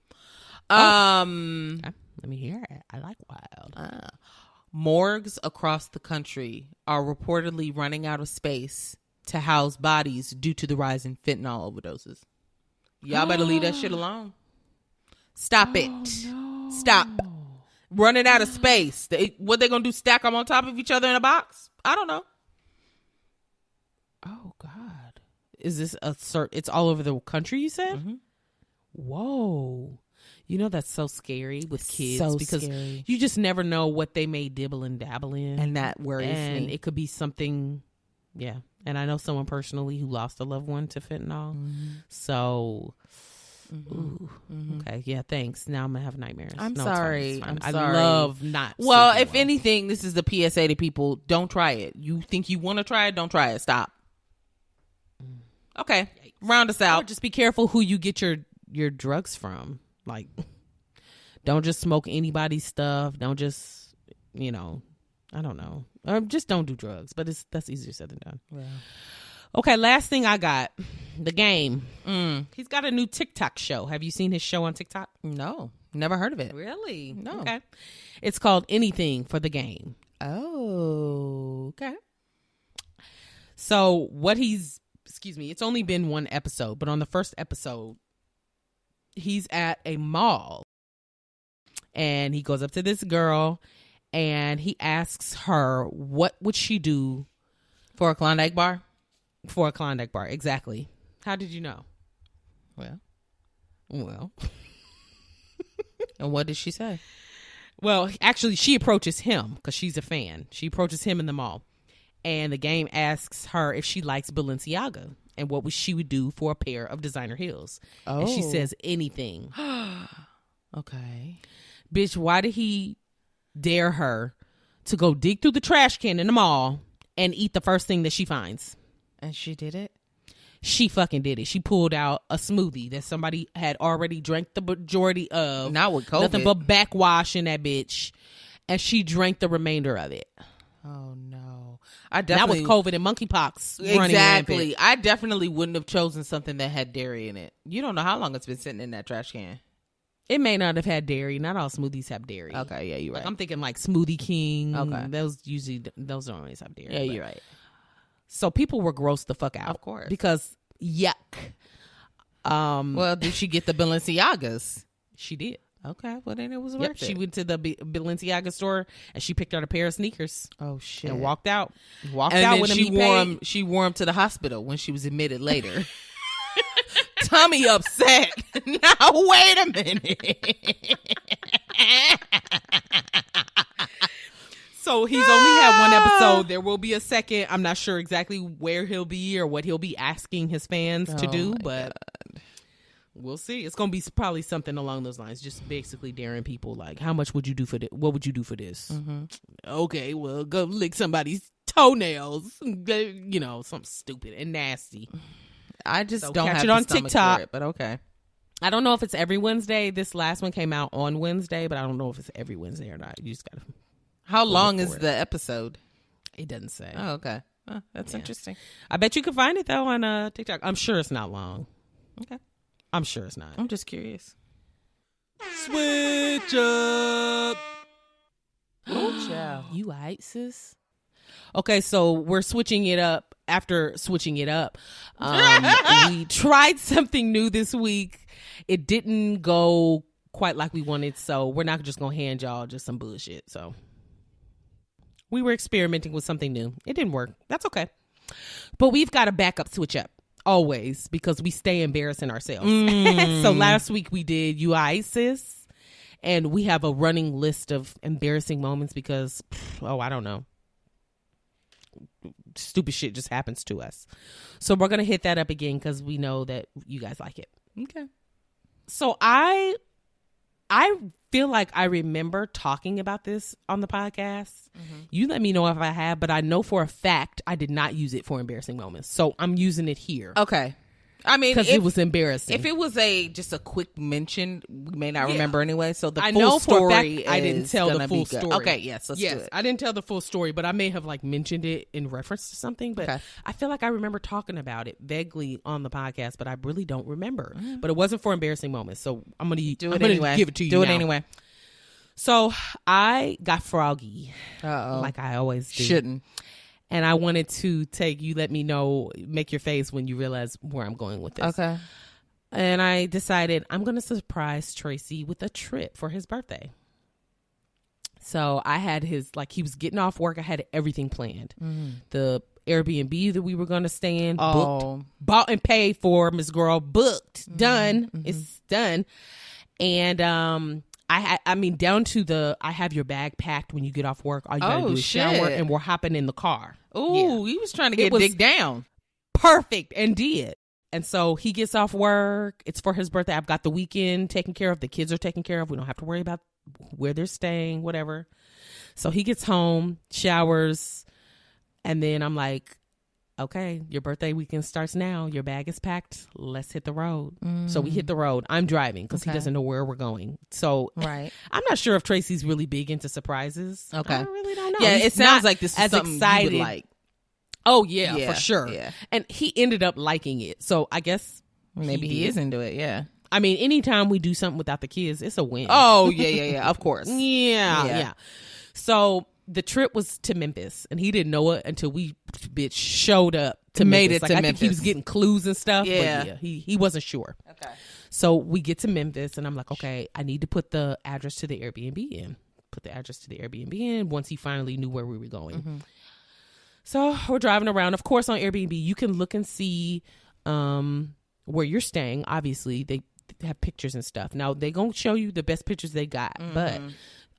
[SPEAKER 1] Um,
[SPEAKER 2] Okay. Let me hear it. I like wild.
[SPEAKER 1] morgues across the country are reportedly running out of space to house bodies due to the rise in fentanyl overdoses. Y'all better leave that shit alone. Stop it. Stop. Running out of space. They, what they gonna do? Stack them on top of each other in a box? I don't know.
[SPEAKER 2] Oh God. Is this a cert? It's all over the country. You said.
[SPEAKER 1] Mm-hmm.
[SPEAKER 2] Whoa. You know that's so scary with kids
[SPEAKER 1] So
[SPEAKER 2] because
[SPEAKER 1] scary.
[SPEAKER 2] you just never know what they may dibble and dabble in,
[SPEAKER 1] And that worries
[SPEAKER 2] and
[SPEAKER 1] me.
[SPEAKER 2] it could be something. Yeah, and I know someone personally who lost a loved one to fentanyl.
[SPEAKER 1] Mm-hmm.
[SPEAKER 2] So, mm-hmm. ooh, mm-hmm. okay, yeah, thanks. Now I'm gonna have nightmares.
[SPEAKER 1] I'm
[SPEAKER 2] No,
[SPEAKER 1] sorry. I'm
[SPEAKER 2] I
[SPEAKER 1] sorry.
[SPEAKER 2] love not.
[SPEAKER 1] Well, if
[SPEAKER 2] well.
[SPEAKER 1] anything, this is the PSA to people: don't try it. You think you want to try it? Don't try it. Stop. Mm. Okay, round us
[SPEAKER 2] Or
[SPEAKER 1] out.
[SPEAKER 2] just be careful who you get your your drugs from. Like, don't just smoke anybody's stuff. Don't just, you know, I don't know, or just don't do drugs. But it's that's easier said than done. Okay, last thing I got, the game.
[SPEAKER 1] Mm.
[SPEAKER 2] He's got a new TikTok show. Have you seen his show on TikTok?
[SPEAKER 1] No, never heard of it.
[SPEAKER 2] Really?
[SPEAKER 1] No.
[SPEAKER 2] Okay. It's called Anything for the Game.
[SPEAKER 1] Oh, okay.
[SPEAKER 2] So what he's excuse me, it's only been one episode, but on the first episode, he's at a mall and he goes up to this girl and he asks her what would she do
[SPEAKER 1] For a Klondike bar.
[SPEAKER 2] for a Klondike bar. Exactly. How did you know?
[SPEAKER 1] Well,
[SPEAKER 2] Well,
[SPEAKER 1] and what did she say?
[SPEAKER 2] well, actually, she approaches him because she's a fan. She approaches him in the mall, and the game asks her if she likes Balenciaga and what would she would do for a pair of designer heels. And she
[SPEAKER 1] Oh.
[SPEAKER 2] says anything.
[SPEAKER 1] Okay.
[SPEAKER 2] Bitch, why did he dare her to go dig through the trash can in the mall and eat the first thing that she finds?
[SPEAKER 1] And she did it.
[SPEAKER 2] She fucking did it. She pulled out a smoothie that somebody had already drank the majority of.
[SPEAKER 1] Not with COVID.
[SPEAKER 2] Nothing but backwash in that bitch. And she drank the remainder of it.
[SPEAKER 1] Oh no, I
[SPEAKER 2] That was COVID and monkeypox.
[SPEAKER 1] Exactly. I definitely wouldn't have chosen something that had dairy in it. You don't know how long it's been sitting in that trash can.
[SPEAKER 2] It may not have had dairy. Not all smoothies have dairy.
[SPEAKER 1] Okay, yeah, you're
[SPEAKER 2] Like
[SPEAKER 1] right.
[SPEAKER 2] I'm thinking like Smoothie King.
[SPEAKER 1] Okay.
[SPEAKER 2] Those usually those don't always have dairy.
[SPEAKER 1] yeah, you're right.
[SPEAKER 2] So people were grossed the fuck out.
[SPEAKER 1] Of course.
[SPEAKER 2] Because yuck. Um
[SPEAKER 1] Well, did she get the Balenciagas?
[SPEAKER 2] she did.
[SPEAKER 1] Okay, well then it was
[SPEAKER 2] Yep,
[SPEAKER 1] worth
[SPEAKER 2] she went to the B- Balenciaga store and she picked out a pair of sneakers
[SPEAKER 1] oh shit!
[SPEAKER 2] and walked out. Walked
[SPEAKER 1] and
[SPEAKER 2] out with
[SPEAKER 1] she wore them. She wore them to the hospital when she was admitted later. Tommy upset. now wait a minute.
[SPEAKER 2] So he's only had one episode. There will be a second. I'm not sure exactly where he'll be or what he'll be asking his fans to
[SPEAKER 1] Oh
[SPEAKER 2] do,
[SPEAKER 1] my
[SPEAKER 2] but we'll see. It's gonna be probably something along those lines. Just basically daring people like, how much would you do for this? What would you do for this?
[SPEAKER 1] Mm-hmm.
[SPEAKER 2] Okay, well, go lick somebody's toenails. You know, something stupid and nasty.
[SPEAKER 1] I just
[SPEAKER 2] So
[SPEAKER 1] don't
[SPEAKER 2] catch
[SPEAKER 1] have
[SPEAKER 2] it on TikTok.
[SPEAKER 1] it, but okay.
[SPEAKER 2] I don't know if it's every Wednesday. This last one came out on Wednesday, but I don't know if it's every Wednesday or not. You just gotta.
[SPEAKER 1] How long is
[SPEAKER 2] it.
[SPEAKER 1] the episode?
[SPEAKER 2] It doesn't say.
[SPEAKER 1] Oh, okay. Oh, that's
[SPEAKER 2] Yeah.
[SPEAKER 1] interesting.
[SPEAKER 2] I bet you can find it though on uh, TikTok. I'm sure it's not long.
[SPEAKER 1] Okay.
[SPEAKER 2] I'm sure it's not.
[SPEAKER 1] I'm just curious.
[SPEAKER 2] Switch up.
[SPEAKER 1] Oh, child.
[SPEAKER 2] You right, sis? Okay, so we're switching it up. After switching it up, um, we tried something new this week. It didn't go quite like we wanted, so we're not just gonna hand y'all just some bullshit. So we were experimenting with something new. It didn't work. That's okay. But we've got a backup switch up always because we stay embarrassing ourselves. so mm. last week we did you ISIS and we have a running list of embarrassing moments because oh, I don't know. Stupid shit just happens to us. So we're going to hit that up again cuz we know that you guys like it.
[SPEAKER 1] Okay.
[SPEAKER 2] So I I feel like I remember talking about this on the podcast. Mm-hmm. You let me know if I have, but I know for a fact I did not use it for embarrassing moments. So I'm using it here
[SPEAKER 1] Okay. I mean,
[SPEAKER 2] because it was embarrassing.
[SPEAKER 1] if it was a just a quick mention, we may not
[SPEAKER 2] Yeah.
[SPEAKER 1] remember anyway. So the
[SPEAKER 2] I
[SPEAKER 1] full
[SPEAKER 2] know
[SPEAKER 1] story
[SPEAKER 2] fact I didn't tell the full story.
[SPEAKER 1] Okay, yes, let's
[SPEAKER 2] yes,
[SPEAKER 1] do it.
[SPEAKER 2] I didn't tell the full story, but I may have like mentioned it in reference to something. But
[SPEAKER 1] Okay.
[SPEAKER 2] I feel like I remember talking about it vaguely on the podcast, but I really don't remember. But it wasn't for embarrassing moments, so I'm gonna
[SPEAKER 1] Do
[SPEAKER 2] I'm
[SPEAKER 1] it anyway.
[SPEAKER 2] Give it to you.
[SPEAKER 1] Do it
[SPEAKER 2] now.
[SPEAKER 1] anyway.
[SPEAKER 2] So I got froggy,
[SPEAKER 1] Uh oh.
[SPEAKER 2] like I always do.
[SPEAKER 1] Shouldn't.
[SPEAKER 2] And I wanted to take you. Let me know, make your face when you realize where I'm going with this.
[SPEAKER 1] Okay.
[SPEAKER 2] And I decided I'm going to surprise Tracy with a trip for his birthday. So I had his like he was getting off work. I had everything planned. Mm-hmm. The Airbnb that we were going to stay in, oh. booked,
[SPEAKER 1] Oh.
[SPEAKER 2] bought and paid for. Miss Girl booked, mm-hmm. done. Mm-hmm. It's done. And um, I had I mean down to the I have your bag packed when you get off work. All you gotta
[SPEAKER 1] Oh,
[SPEAKER 2] do is shower,
[SPEAKER 1] shit.
[SPEAKER 2] and we're hopping in the car.
[SPEAKER 1] Ooh, he was trying to get dig down.
[SPEAKER 2] perfect and did. And so he gets off work. It's for his birthday. I've got the weekend taken care of. The kids are taken care of. We don't have to worry about where they're staying, whatever. So he gets home, showers, and then I'm like, okay, your birthday weekend starts now. Your bag is packed. Let's hit the road. So we mm. hit the road. I'm driving because he doesn't know where we're going. So
[SPEAKER 1] Right.
[SPEAKER 2] I'm not sure if Tracy's really big into surprises.
[SPEAKER 1] Okay.
[SPEAKER 2] I really don't know.
[SPEAKER 1] Yeah,
[SPEAKER 2] He's
[SPEAKER 1] it sounds like this is
[SPEAKER 2] as
[SPEAKER 1] something
[SPEAKER 2] excited.
[SPEAKER 1] like.
[SPEAKER 2] Oh yeah,
[SPEAKER 1] Yeah,
[SPEAKER 2] for sure.
[SPEAKER 1] yeah.
[SPEAKER 2] And he ended up liking it. So I guess
[SPEAKER 1] Maybe he,
[SPEAKER 2] did.
[SPEAKER 1] is into it. Yeah.
[SPEAKER 2] I mean, anytime we do something without the kids, it's a win.
[SPEAKER 1] Oh yeah, yeah, yeah. Of course.
[SPEAKER 2] yeah,
[SPEAKER 1] Yeah.
[SPEAKER 2] yeah, So the trip was to Memphis, and he didn't know it until we bitch showed up to
[SPEAKER 1] Made
[SPEAKER 2] Memphis.
[SPEAKER 1] it
[SPEAKER 2] like,
[SPEAKER 1] to
[SPEAKER 2] I think he was getting clues and stuff.
[SPEAKER 1] Yeah.
[SPEAKER 2] but yeah, he he wasn't sure.
[SPEAKER 1] Okay.
[SPEAKER 2] So we get to Memphis, and I'm like, okay, I need to put the address to the Airbnb in. Put the address to the Airbnb in once he finally knew where we were going. So we're driving around. Of course, on Airbnb, you can look and see um, where you're staying. Obviously, they have pictures and stuff. Now they gonna show you the best pictures they got, but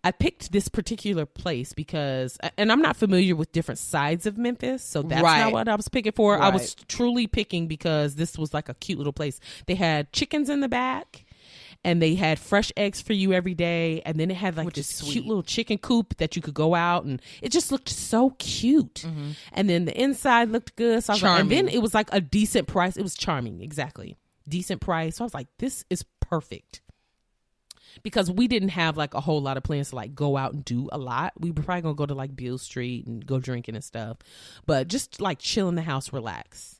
[SPEAKER 2] I picked this particular place because, and I'm not familiar with different sides of Memphis, so that's
[SPEAKER 1] Right.
[SPEAKER 2] not what I was picking for. I was truly picking because this was like a cute little place. They had chickens in the back. And they had fresh eggs for you every day, and then it had like
[SPEAKER 1] Which is
[SPEAKER 2] this cute little chicken coop that you could go out, and it just looked so cute. And then the inside looked good, so I was like, and then
[SPEAKER 1] Mm-hmm.
[SPEAKER 2] It was like a decent price. It was charming, exactly, decent price. So I was like, this is perfect because we didn't have like a whole lot of plans to like go out and do a lot. We were probably gonna go to like Beale Street and go drinking and stuff, but just like chill in the house, relax.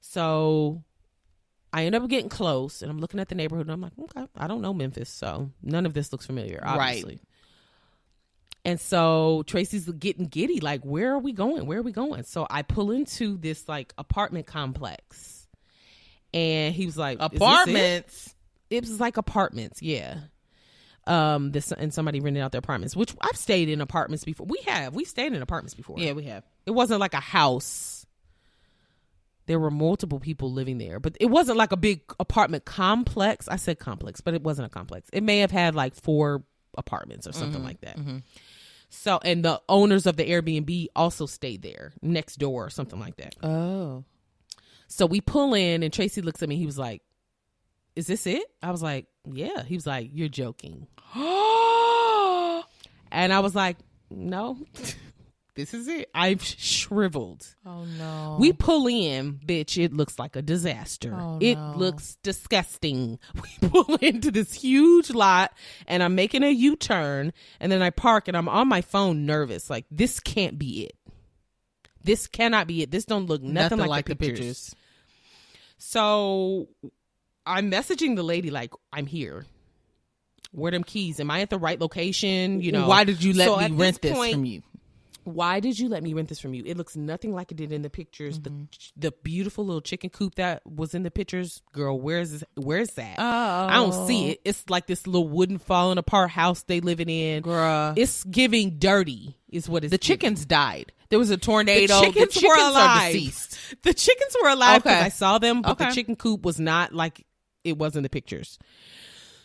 [SPEAKER 2] So I end up getting close, and I'm looking at the neighborhood, and I'm like, okay, I don't know Memphis, so none of this looks familiar, obviously. Right. And so Tracy's getting giddy, like, where are we going? Where are we going? So I pull into this like apartment complex, and he was like, "Is this it?"
[SPEAKER 1] Apartments.
[SPEAKER 2] it was like apartments, yeah. Um, this and somebody rented out their apartments, which I've stayed in apartments before. We have, we stayed in apartments before.
[SPEAKER 1] Yeah, we have.
[SPEAKER 2] It wasn't like a house. There were multiple people living there, but it wasn't like a big apartment complex. I said complex, but it wasn't a complex. It may have had like four apartments or something like that. So, and the owners of the Airbnb also stayed there next door or something like that.
[SPEAKER 1] Oh.
[SPEAKER 2] So we pull in, and Tracy looks at me. He was like, "Is this it?" I was like, "Yeah." He was like, "You're joking," and I was like, "No." This is it. I've shriveled.
[SPEAKER 1] Oh no.
[SPEAKER 2] We pull in, bitch. It looks like a disaster.
[SPEAKER 1] Oh,
[SPEAKER 2] it
[SPEAKER 1] no.
[SPEAKER 2] looks disgusting. We pull into this huge lot, and I'm making a U turn, and then I park, and I'm on my phone, nervous. Like this can't be it. This cannot be it. This don't look nothing, like, the, pictures. So I'm messaging the lady like, I'm here. Where them keys? Am I at the right location? You know,
[SPEAKER 1] why did you let
[SPEAKER 2] So
[SPEAKER 1] me rent this
[SPEAKER 2] point,
[SPEAKER 1] from you?
[SPEAKER 2] why did you let me rent this from you? It looks nothing like it did in the pictures.
[SPEAKER 1] Mm-hmm.
[SPEAKER 2] The the beautiful little chicken coop that was in the pictures, girl. Where's this, where's that?
[SPEAKER 1] Oh.
[SPEAKER 2] I don't see it. It's like this little wooden falling apart house they living in.
[SPEAKER 1] Bruh.
[SPEAKER 2] It's giving dirty. Is what it's
[SPEAKER 1] The
[SPEAKER 2] giving.
[SPEAKER 1] chickens died. There was a tornado.
[SPEAKER 2] The chickens,
[SPEAKER 1] the chickens
[SPEAKER 2] were alive.
[SPEAKER 1] are deceased.
[SPEAKER 2] The chickens were alive because
[SPEAKER 1] Okay.
[SPEAKER 2] I saw them, but the chicken coop was not like it was in the pictures.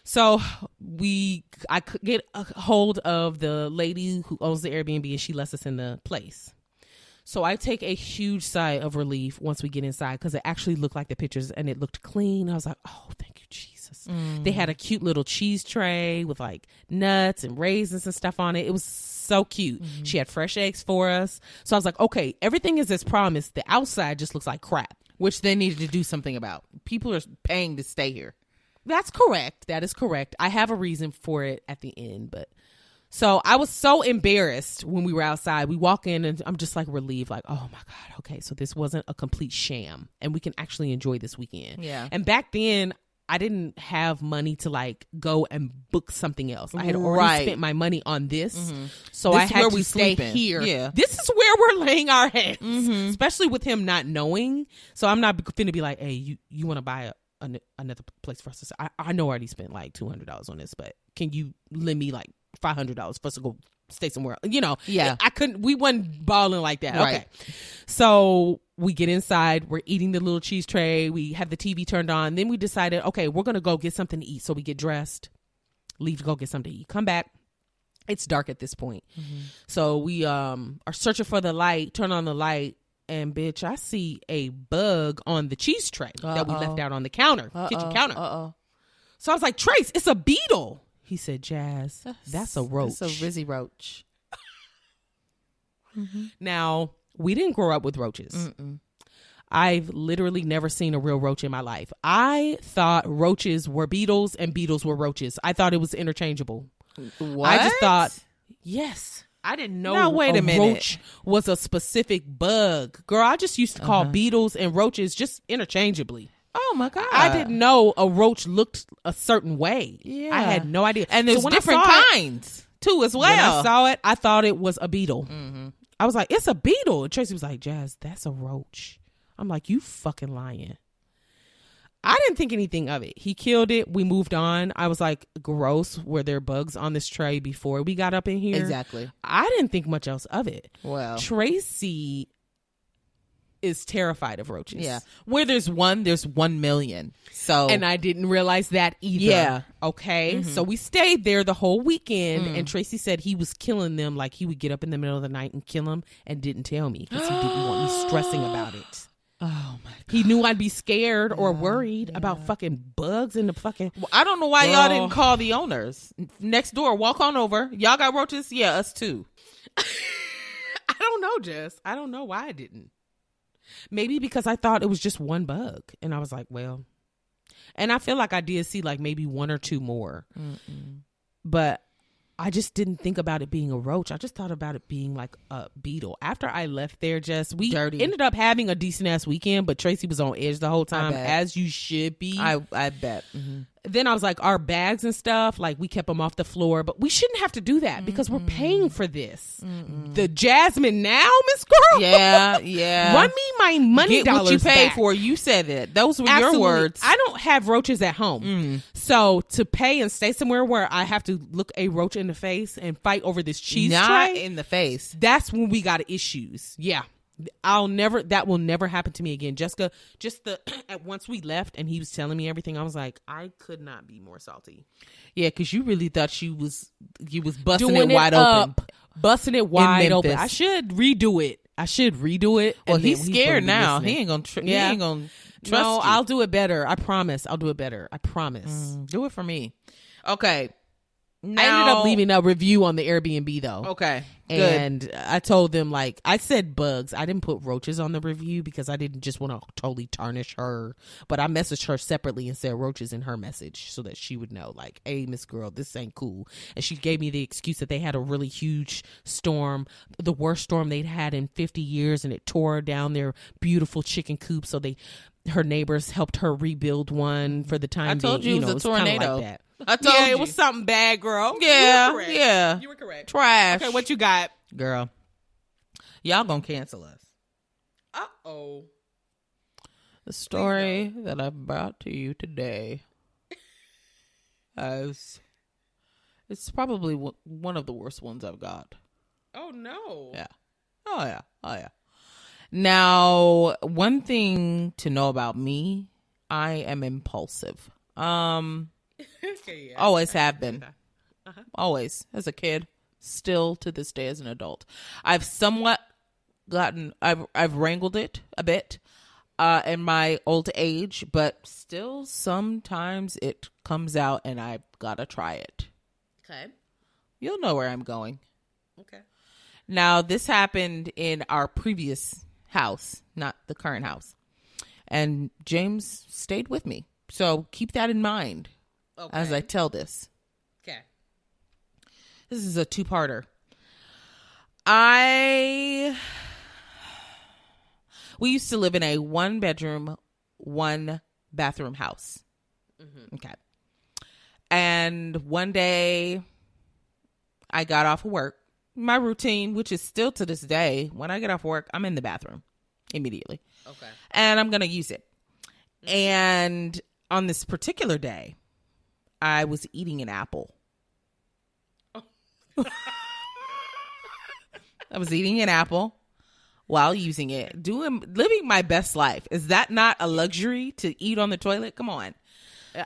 [SPEAKER 2] So we, I could get a hold of the lady who owns the Airbnb, and she lets us in the place. So I take a huge sigh of relief once we get inside because it actually looked like the pictures and it looked clean. I was like, oh, thank you, Jesus. They had a cute little cheese tray with like nuts and raisins and stuff on it. It was so cute. Mm-hmm. She had fresh eggs for us. So I was like, okay, everything is as promised. The outside just looks like crap.
[SPEAKER 1] Which they needed to do something about. People are paying to stay here.
[SPEAKER 2] That's correct. That is correct. I have a reason for it at the end, but so I was so embarrassed when we were outside. We walk in and I'm just like relieved, like, oh my God, okay, so this wasn't a complete sham and we can actually enjoy this weekend.
[SPEAKER 1] Yeah.
[SPEAKER 2] And back then, I didn't have money to like go and book something else. I had already
[SPEAKER 1] Right.
[SPEAKER 2] spent my money on this. Mm-hmm. So
[SPEAKER 1] This
[SPEAKER 2] I had
[SPEAKER 1] where
[SPEAKER 2] to
[SPEAKER 1] we
[SPEAKER 2] stay
[SPEAKER 1] sleeping.
[SPEAKER 2] here.
[SPEAKER 1] Yeah.
[SPEAKER 2] This is where we're laying our heads, mm-hmm. especially with him not knowing. So I'm not going to be like, hey, you, you want to buy a, an, another place for us to stay? I, I know I already spent like $200 on this, but can you lend me like $500 for us to go stay somewhere? You know,
[SPEAKER 1] Yeah.
[SPEAKER 2] I couldn't, we wasn't balling like that.
[SPEAKER 1] Right.
[SPEAKER 2] Okay. So we get inside, we're eating the little cheese tray, we have the TV turned on. Then we decided, okay, we're going to go get something to eat. So we get dressed, leave to go get something to eat, come back. It's dark at this point. So we um are searching for the light, turn on the light, and bitch, I see a bug on the cheese tray that we left out on the counter, kitchen counter.
[SPEAKER 1] Uh oh.
[SPEAKER 2] So I was like, Trace, it's a beetle. He said, Jazz, that's a roach.
[SPEAKER 1] It's a Rizzy roach.
[SPEAKER 2] Now, we didn't grow up with roaches. I've literally never seen a real roach in my life. I thought roaches were beetles and beetles were roaches. I thought it was interchangeable.
[SPEAKER 1] What?
[SPEAKER 2] I just thought, yes. I didn't know
[SPEAKER 1] Now, wait a minute.
[SPEAKER 2] roach was a specific bug. Girl, I just used to call uh-huh. beetles and roaches just interchangeably.
[SPEAKER 1] Oh my god.
[SPEAKER 2] I didn't know a roach looked a certain way.
[SPEAKER 1] Yeah.
[SPEAKER 2] I had no idea.
[SPEAKER 1] And there's
[SPEAKER 2] I
[SPEAKER 1] different
[SPEAKER 2] saw it-
[SPEAKER 1] kinds too, as well.
[SPEAKER 2] when I saw it, I thought it was a beetle. Mm-hmm. I was like, it's a beetle. And Tracy was like, Jazz, that's a roach. I'm like, you fucking lying. I didn't think anything of it. He killed it. We moved on. I was like, gross. Were there bugs on this tray before we got up in here?
[SPEAKER 1] exactly.
[SPEAKER 2] I didn't think much else of it.
[SPEAKER 1] Well,
[SPEAKER 2] Tracy is terrified of roaches.
[SPEAKER 1] yeah. Where there's one, there's one million. So
[SPEAKER 2] And I didn't realize that either.
[SPEAKER 1] Yeah.
[SPEAKER 2] Okay. Mm-hmm. So we stayed there the whole weekend, mm. and Tracy said he was killing them. Like he would get up in the middle of the night and kill them, and didn't tell me because he didn't want me stressing about it.
[SPEAKER 1] oh my.
[SPEAKER 2] He knew I'd be scared or worried about fucking bugs in the fucking.
[SPEAKER 1] Well, I don't know why y'all didn't call the owners next door. Walk on over. Y'all got roaches? Yeah, us too.
[SPEAKER 2] I don't know, Jess. I don't know why I didn't. Maybe because I thought it was just one bug, and I was like, well, and I feel like I did see like maybe one or two more, but I just didn't think about it being a roach. I just thought about it being like a beetle. After I left there, Jess, we
[SPEAKER 1] Dirty.
[SPEAKER 2] ended up having a decent ass weekend, but Tracy was on edge the whole time, as you should be.
[SPEAKER 1] I I bet. Mm-hmm.
[SPEAKER 2] Then I was like, our bags and stuff, like we kept them off the floor, but we shouldn't have to do that because we're paying for this. The Jasmine now, Miss Girl.
[SPEAKER 1] Yeah, yeah.
[SPEAKER 2] Run me my money
[SPEAKER 1] Get what you
[SPEAKER 2] dollars
[SPEAKER 1] paid
[SPEAKER 2] back.
[SPEAKER 1] for. You said it. Those were
[SPEAKER 2] Absolutely.
[SPEAKER 1] your words.
[SPEAKER 2] I don't have roaches at home. Mm. So to pay and stay somewhere where I have to look a roach in the face and fight over this cheese
[SPEAKER 1] Not
[SPEAKER 2] tray,
[SPEAKER 1] in the face.
[SPEAKER 2] that's when we got issues. Yeah. I'll never that will never happen to me again. Jessica, just the at once we left and he was telling me everything, I was like, I could not be more salty.
[SPEAKER 1] Yeah, because you really thought she was you was busting
[SPEAKER 2] Doing
[SPEAKER 1] it wide open.
[SPEAKER 2] up, busting it wide open. I should redo it. I should redo it.
[SPEAKER 1] Well, he's scared now. He ain't gonna. Tr-
[SPEAKER 2] Yeah.
[SPEAKER 1] He ain't gonna trust
[SPEAKER 2] no,
[SPEAKER 1] you.
[SPEAKER 2] I'll do it better. I promise. I'll do it better. I promise.
[SPEAKER 1] Mm, do it for me. Okay.
[SPEAKER 2] I ended up leaving a review on the Airbnb though.
[SPEAKER 1] Okay. Good.
[SPEAKER 2] And I told them like I said bugs. I didn't put roaches on the review because I didn't just want to totally tarnish her. But I messaged her separately and said roaches in her message so that she would know like, hey, Miss Girl, this ain't cool. And she gave me the excuse that they had a really huge storm, the worst storm they'd had in 50 years, and it tore down their beautiful chicken coop. So they, her neighbors helped her rebuild one for the time.
[SPEAKER 1] I told
[SPEAKER 2] being.
[SPEAKER 1] you it was
[SPEAKER 2] know,
[SPEAKER 1] a tornado.
[SPEAKER 2] Like that.
[SPEAKER 1] I told
[SPEAKER 2] yeah,
[SPEAKER 1] you.
[SPEAKER 2] it was something bad, girl.
[SPEAKER 1] Yeah,
[SPEAKER 2] you
[SPEAKER 1] yeah.
[SPEAKER 2] you were correct.
[SPEAKER 1] trash.
[SPEAKER 2] Okay, what you got?
[SPEAKER 1] girl? Y'all gonna cancel us.
[SPEAKER 2] Uh oh.
[SPEAKER 1] The story that I brought to you today is it's probably one of the worst ones I've got.
[SPEAKER 2] Oh no.
[SPEAKER 1] Yeah. Oh yeah. Oh yeah. Now, one thing to know about me, I am impulsive. Um
[SPEAKER 2] okay, yeah.
[SPEAKER 1] always have been.
[SPEAKER 2] Uh-huh.
[SPEAKER 1] Always as a kid, still to this day as an adult. I've somewhat gotten I've I've wrangled it a bit uh in my old age, but still sometimes it comes out and I've got to try it.
[SPEAKER 2] Okay.
[SPEAKER 1] You'll know where I'm going.
[SPEAKER 2] Okay.
[SPEAKER 1] Now, this happened in our previous house, not the current house. And James stayed with me. So keep that in mind
[SPEAKER 2] Okay.
[SPEAKER 1] as I tell this.
[SPEAKER 2] okay.
[SPEAKER 1] This is a two parter. I. We used to live in a one bedroom, one bathroom house. Mm-hmm. Okay. And one day I got off of work. My routine, which is still to this day, when I get off work, I'm in the bathroom immediately
[SPEAKER 2] Okay.
[SPEAKER 1] and I'm going to use it. Mm-hmm. And on this particular day, I was eating an apple. I was eating an apple while using it, doing living my best life. Is that not a luxury to eat on the toilet? Come on.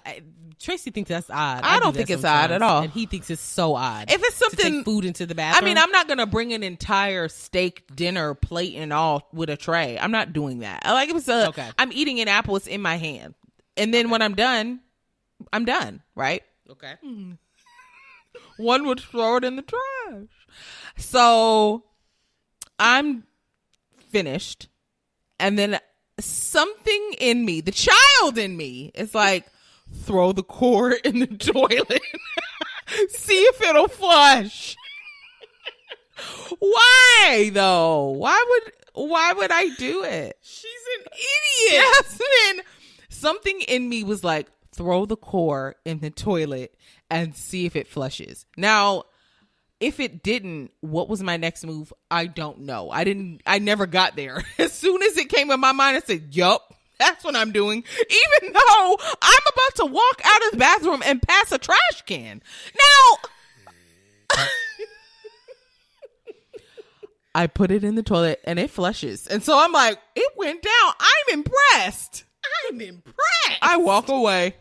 [SPEAKER 2] I, Tracy thinks that's odd.
[SPEAKER 1] I
[SPEAKER 2] do
[SPEAKER 1] don't
[SPEAKER 2] that
[SPEAKER 1] think it's odd at all.
[SPEAKER 2] and he thinks it's so odd.
[SPEAKER 1] If it's
[SPEAKER 2] to
[SPEAKER 1] something
[SPEAKER 2] take food into the bathroom.
[SPEAKER 1] I mean, I'm not gonna bring an entire steak dinner plate and all with a tray. I'm not doing that. I like it's a.
[SPEAKER 2] Okay.
[SPEAKER 1] I'm eating an apple. It's in my hand, and then when I'm done, I'm done. Right.
[SPEAKER 2] okay.
[SPEAKER 1] One would throw it in the trash. So I'm finished, and then something in me, the child in me, is like, throw the core in the toilet. See if it'll flush. Why though? Why would why would I do it?
[SPEAKER 2] She's an idiot.
[SPEAKER 1] Jasmine, something in me was like, throw the core in the toilet and see if it flushes. Now, if it didn't, what was my next move? I don't know. I didn't, I never got there. As soon as it came in my mind, I said, yup. That's what I'm doing. Even though I'm about to walk out of the bathroom and pass a trash can. Now, I put it in the toilet and it flushes. And so I'm like, it went down. I'm impressed.
[SPEAKER 2] I'm impressed.
[SPEAKER 1] I walk away.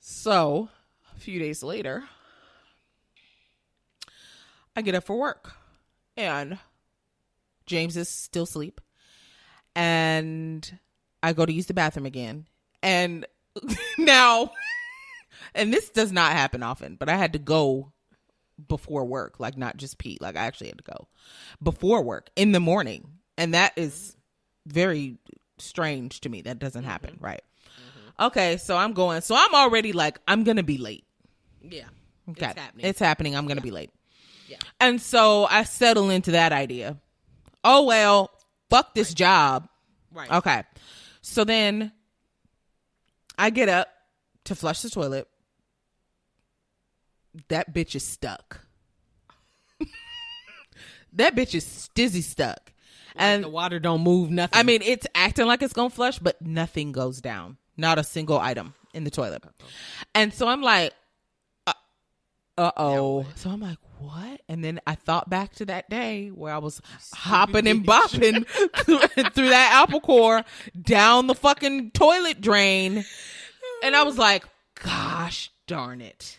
[SPEAKER 1] So, a few days later, I get up for work and James is still asleep. And I go to use the bathroom again. And now, and this does not happen often, but I had to go before work, like not just pee, like I actually had to go before work in the morning. And that is very strange to me. That doesn't mm-hmm. happen, right? Mm-hmm. Okay, so I'm going. So I'm already like, I'm going to be late.
[SPEAKER 2] yeah.
[SPEAKER 1] Okay.
[SPEAKER 2] It's happening.
[SPEAKER 1] It's happening. I'm going to be late.
[SPEAKER 2] Yeah.
[SPEAKER 1] And so I settle into that idea. Oh, well, fuck this job.
[SPEAKER 2] right.
[SPEAKER 1] Okay. So then I get up to flush the toilet. That bitch is stuck. that bitch is stizzy stuck. And
[SPEAKER 2] the water don't move. Nothing.
[SPEAKER 1] I mean, it's acting like it's gonna flush, but nothing goes down. Not a single item in the toilet. And so I'm like, uh oh. So I'm like, what? And then I thought back to that day where I was hopping and bopping through, that apple core down the fucking toilet drain. And I was like, gosh darn it.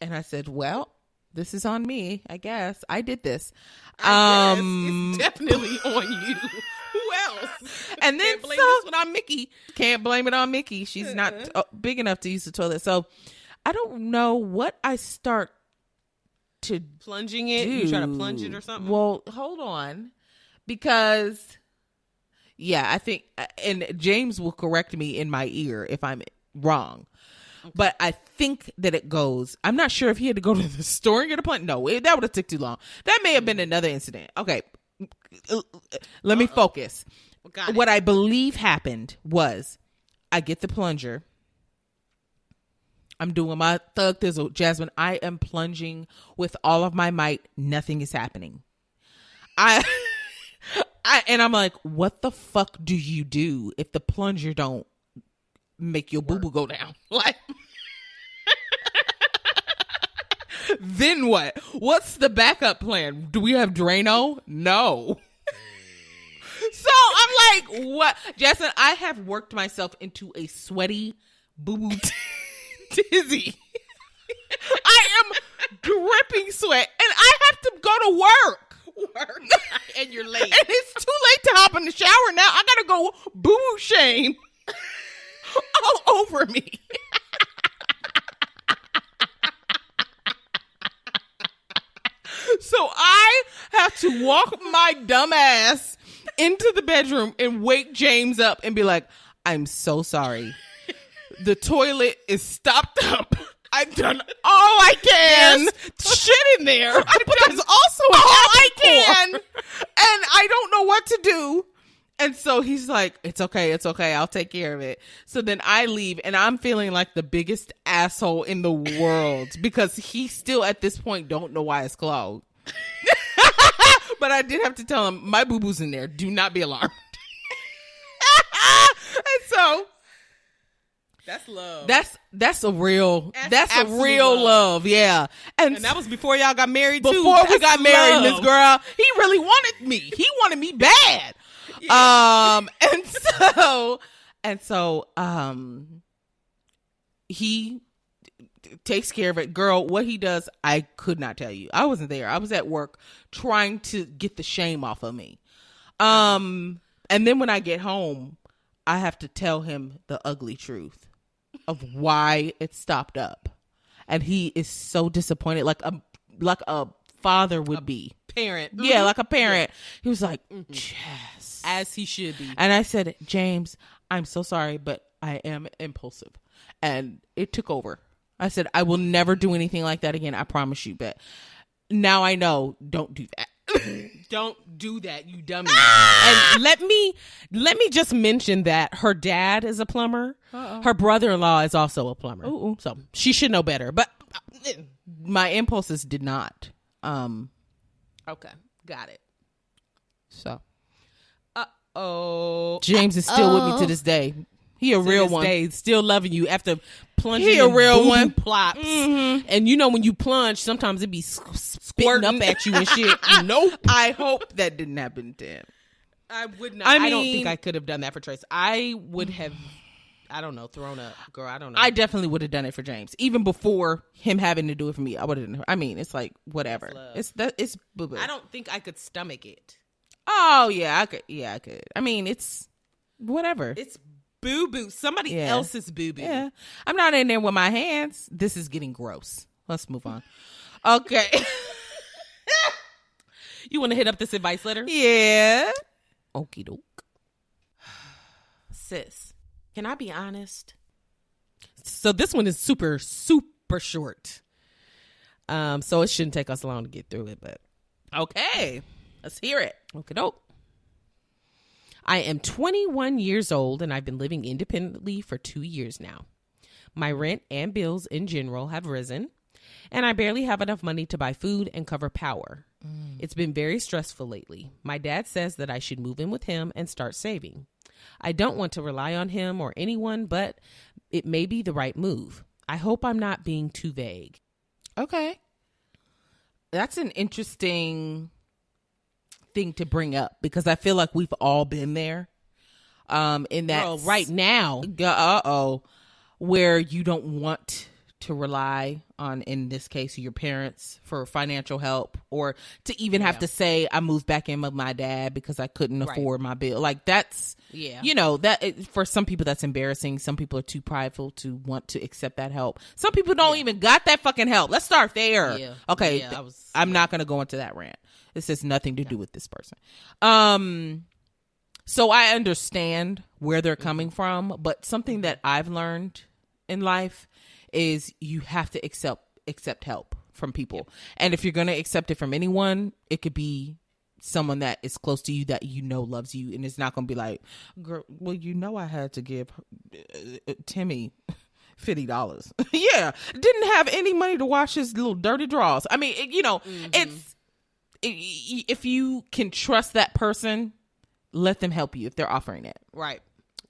[SPEAKER 1] And I said, well, this is on me, I guess. I did this.
[SPEAKER 2] I
[SPEAKER 1] um,
[SPEAKER 2] it's definitely on you. Who else?
[SPEAKER 1] and then
[SPEAKER 2] Can't blame
[SPEAKER 1] so-
[SPEAKER 2] this one on Mickey.
[SPEAKER 1] can't blame it on Mickey. She's not uh, big enough to use the toilet. So I don't know what I start to
[SPEAKER 2] Plunging it.
[SPEAKER 1] do.
[SPEAKER 2] You try to plunge it or something.
[SPEAKER 1] Well, hold on. Because yeah, I think and James will correct me in my ear if I'm wrong. But I think that it goes. I'm not sure if he had to go to the store and get a plant. No, it, that would have took too long. That may have been another incident. Okay, let me focus.
[SPEAKER 2] Got.
[SPEAKER 1] What I believe happened was, I get the plunger. I'm doing my thug thizzle, Jasmine. I am plunging with all of my might. Nothing is happening. I, I, and I'm like, what the fuck do you do if the plunger don't make your boo boo go down? Like, then what? What's the backup plan? Do we have Drano? No. So I'm like, what? Jasmine, I have worked myself into a sweaty boo boo tizzy. I am dripping sweat and I have to go to work.
[SPEAKER 2] Work. and you're late.
[SPEAKER 1] And it's too late to hop in the shower now. I gotta go boo shame all over me. so I have to walk my dumb ass into the bedroom and wake James up and be like, I'm so sorry. The toilet is stopped up. I've done all I can.
[SPEAKER 2] There's shit in there.
[SPEAKER 1] I've done also all I can, and I don't know what to do. And so he's like, "It's okay, it's okay. I'll take care of it." So then I leave, and I'm feeling like the biggest asshole in the world because he still at this point don't know why it's clogged. but I did have to tell him my boo boo's in there. Do not be alarmed. and so
[SPEAKER 2] That's love.
[SPEAKER 1] that's that's a real
[SPEAKER 2] That's
[SPEAKER 1] that's, a real
[SPEAKER 2] love.
[SPEAKER 1] love. yeah. And,
[SPEAKER 2] and that was before y'all got married too.
[SPEAKER 1] before we got married. Miss Girl, he really wanted me. He wanted me bad. Um, and so, and so, um, he takes care of it. Girl, what he does, I could not tell you. I wasn't there. I was at work trying to get the shame off of me. Um, and then when I get home, I have to tell him the ugly truth of why it stopped up. And he is so disappointed, like a like a father would be.
[SPEAKER 2] parent.
[SPEAKER 1] Yeah, mm-hmm. like a parent. He was like, mm-hmm. Jess.
[SPEAKER 2] as he should be.
[SPEAKER 1] And I said, James, I'm so sorry, but I am impulsive. And it took over. I said, I will never do anything like that again. I promise you. But now I know, don't do that.
[SPEAKER 2] Don't do that, you dummy. and let me let me just mention that her dad is a plumber. Her brother-in-law is also a plumber.
[SPEAKER 1] Ooh.
[SPEAKER 2] So she should know better. But
[SPEAKER 1] My impulses did not. Um,
[SPEAKER 2] okay, got it.
[SPEAKER 1] so
[SPEAKER 2] Uh oh.
[SPEAKER 1] James is still with me to this day. He a real one.
[SPEAKER 2] Day, still loving you after plunging.
[SPEAKER 1] He a real
[SPEAKER 2] boo-boo
[SPEAKER 1] one.
[SPEAKER 2] Plops.
[SPEAKER 1] Mhm.
[SPEAKER 2] And you know when you plunge, sometimes it be s- spitting up at you and shit. nope.
[SPEAKER 1] I hope that didn't happen to him.
[SPEAKER 2] I would not.
[SPEAKER 1] I
[SPEAKER 2] I, don't think I could have done that for Trace. I would have. I don't know. Thrown up, girl. I don't know.
[SPEAKER 1] I definitely would have done it for James, even before him having to do it for me. I would have. I mean, it's like whatever.
[SPEAKER 2] That's.
[SPEAKER 1] It's that. It's boo boo.
[SPEAKER 2] I don't think I could stomach it.
[SPEAKER 1] Oh yeah, I could. Yeah, I could. I mean, it's whatever.
[SPEAKER 2] It's boo boo. Somebody
[SPEAKER 1] Yeah.
[SPEAKER 2] else's boo boo.
[SPEAKER 1] yeah, I'm not in there with my hands. This is getting gross. Let's move on. Okay.
[SPEAKER 2] You want to hit up this advice letter?
[SPEAKER 1] yeah. Okie doke.
[SPEAKER 2] Sis, can I be honest? So this one is super, super short. Um, so it shouldn't take us long to get through it, but
[SPEAKER 1] Okay. Let's hear it.
[SPEAKER 2] okay, dope. I am 21 years old and I've been living independently for two years now. My rent and bills in general have risen, and I barely have enough money to buy food and cover power. Mm. It's been very stressful lately. My dad says that I should move in with him and start saving. I don't want to rely on him or anyone, but it may be the right move. I hope I'm not being too vague.
[SPEAKER 1] Okay. That's an interesting thing to bring up because I feel like we've all been there. Um, in that
[SPEAKER 2] Girl, right now,
[SPEAKER 1] uh oh, where you don't want to rely on, in this case, your parents for financial help or to even have to say, I moved back in with my dad because I couldn't
[SPEAKER 2] Right.
[SPEAKER 1] afford my bill. Like that's,
[SPEAKER 2] Yeah.
[SPEAKER 1] you know, that it, for some people that's embarrassing. Some people are too prideful to want to accept that help. Some people don't even got that fucking help. Let's start there.
[SPEAKER 2] Yeah.
[SPEAKER 1] Okay.
[SPEAKER 2] Yeah, I was-
[SPEAKER 1] I'm not going to go into that rant. This has nothing to do with this person. Um, so I understand where they're coming from, but something that I've learned in life is you have to accept accept help from people. And if you're going to accept it from anyone, it could be someone that is close to you that you know loves you and it's not going to be like, "Girl, well you know I had to give uh, Timmy fifty dollars. yeah, didn't have any money to wash his little dirty drawers. I mean, it, you know, it's i- if you can trust that person, let them help you if they're offering it.
[SPEAKER 2] right.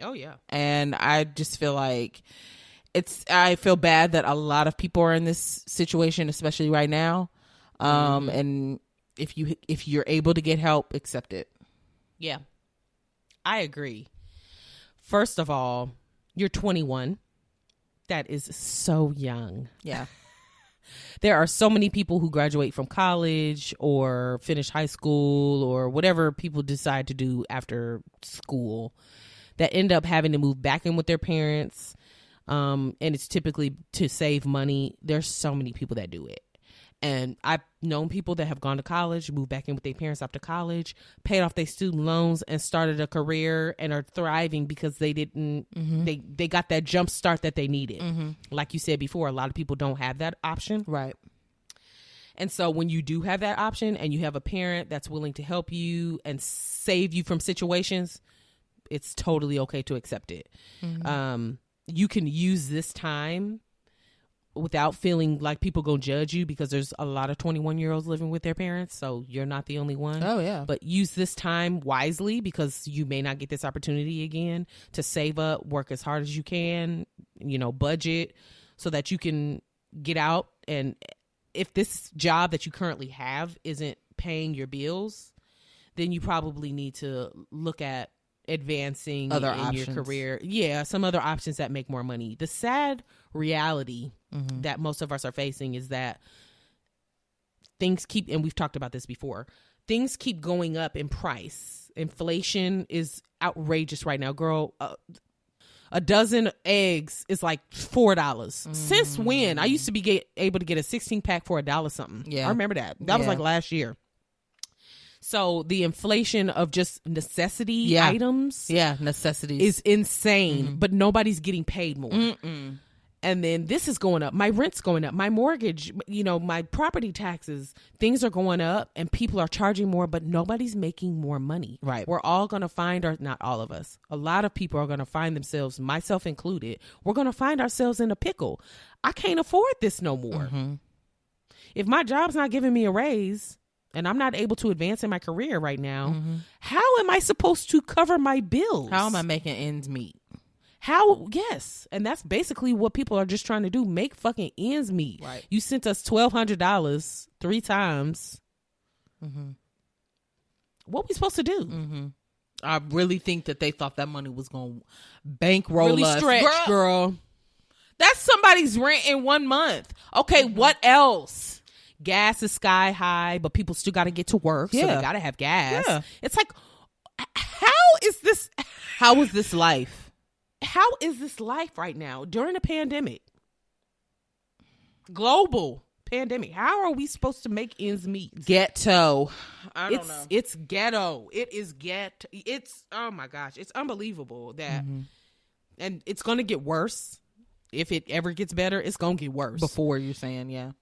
[SPEAKER 2] Oh yeah.
[SPEAKER 1] And I just feel like it's. I feel bad that a lot of people are in this situation, especially right now. Um, and if you if you're able to get help, accept it.
[SPEAKER 2] Yeah. I agree. First of all, you're 21. That is so young.
[SPEAKER 1] Yeah.
[SPEAKER 2] There are so many people who graduate from college or finish high school or whatever people decide to do after school that end up having to move back in with their parents. Um, and it's typically to save money. There's so many people that do it. And I've known people that have gone to college, moved back in with their parents after college, paid off their student loans, and started a career and are thriving because they didn't mm-hmm. they they got that jump start that they needed. Mm-hmm. Like you said before, a lot of people don't have that option.
[SPEAKER 1] Right.
[SPEAKER 2] And so when you do have that option and you have a parent that's willing to help you and save you from situations, it's totally okay to accept it. Mm-hmm. Um, you can use this time without feeling like people gonna judge you because there's a lot of 21 year olds living with their parents so you're not the only one
[SPEAKER 1] Oh yeah.
[SPEAKER 2] but use this time wisely because you may not get this opportunity again to save up work as hard as you can you know budget so that you can get out and if this job that you currently have isn't paying your bills then you probably need to look at advancing
[SPEAKER 1] Other
[SPEAKER 2] in your
[SPEAKER 1] options.
[SPEAKER 2] career yeah some other options that make more money the sad reality
[SPEAKER 1] Mm-hmm.
[SPEAKER 2] that most of us are facing is that things keep and we've talked about this before things keep going up in price inflation is outrageous right now girl uh, a dozen eggs is like four dollars since when i used to be get, able to get a 16 pack for a dollar something
[SPEAKER 1] Yeah.
[SPEAKER 2] i remember that that was like last year so the inflation of just necessity
[SPEAKER 1] Yeah.
[SPEAKER 2] items
[SPEAKER 1] yeah. Necessities.
[SPEAKER 2] is insane,
[SPEAKER 1] Mm-hmm.
[SPEAKER 2] but nobody's getting paid more.
[SPEAKER 1] Mm-mm.
[SPEAKER 2] And then this is going up. My rent's going up. My mortgage, you know, my property taxes, things are going up and people are charging more, but nobody's making more money.
[SPEAKER 1] Right.
[SPEAKER 2] We're all going to find our, not all of us, a lot of people are going to find themselves, myself included, we're going to find ourselves in a pickle. I can't afford this no more.
[SPEAKER 1] Mm-hmm.
[SPEAKER 2] If my job's not giving me a raise, and I'm not able to advance in my career right now, how am I supposed to cover my bills?
[SPEAKER 1] Mm-hmm. How am I making ends meet?
[SPEAKER 2] How? Yes, and that's basically what people are just trying to do: make fucking ends meet.
[SPEAKER 1] Right.
[SPEAKER 2] You sent us twelve hundred dollars three times.
[SPEAKER 1] Mm-hmm.
[SPEAKER 2] What we supposed to do?
[SPEAKER 1] Mm-hmm. I really think that they thought that money was going to bankroll
[SPEAKER 2] Really
[SPEAKER 1] us.
[SPEAKER 2] stretch,
[SPEAKER 1] Girl,
[SPEAKER 2] girl.
[SPEAKER 1] That's somebody's rent in one month. Okay, what else?
[SPEAKER 2] Gas is sky high, but people still got to get to work, so
[SPEAKER 1] Yeah.
[SPEAKER 2] they got to have gas.
[SPEAKER 1] Yeah.
[SPEAKER 2] It's like, how is this?
[SPEAKER 1] How is this life?
[SPEAKER 2] How is this life right now during a pandemic? Global pandemic. How are we supposed to make ends meet?
[SPEAKER 1] Ghetto. I don't
[SPEAKER 2] it's
[SPEAKER 1] know.
[SPEAKER 2] it's ghetto. It is get. It's oh my gosh, it's unbelievable that,
[SPEAKER 1] Mm-hmm.
[SPEAKER 2] and it's gonna get worse. If it ever gets better, it's gonna get worse.
[SPEAKER 1] Before you're saying, yeah.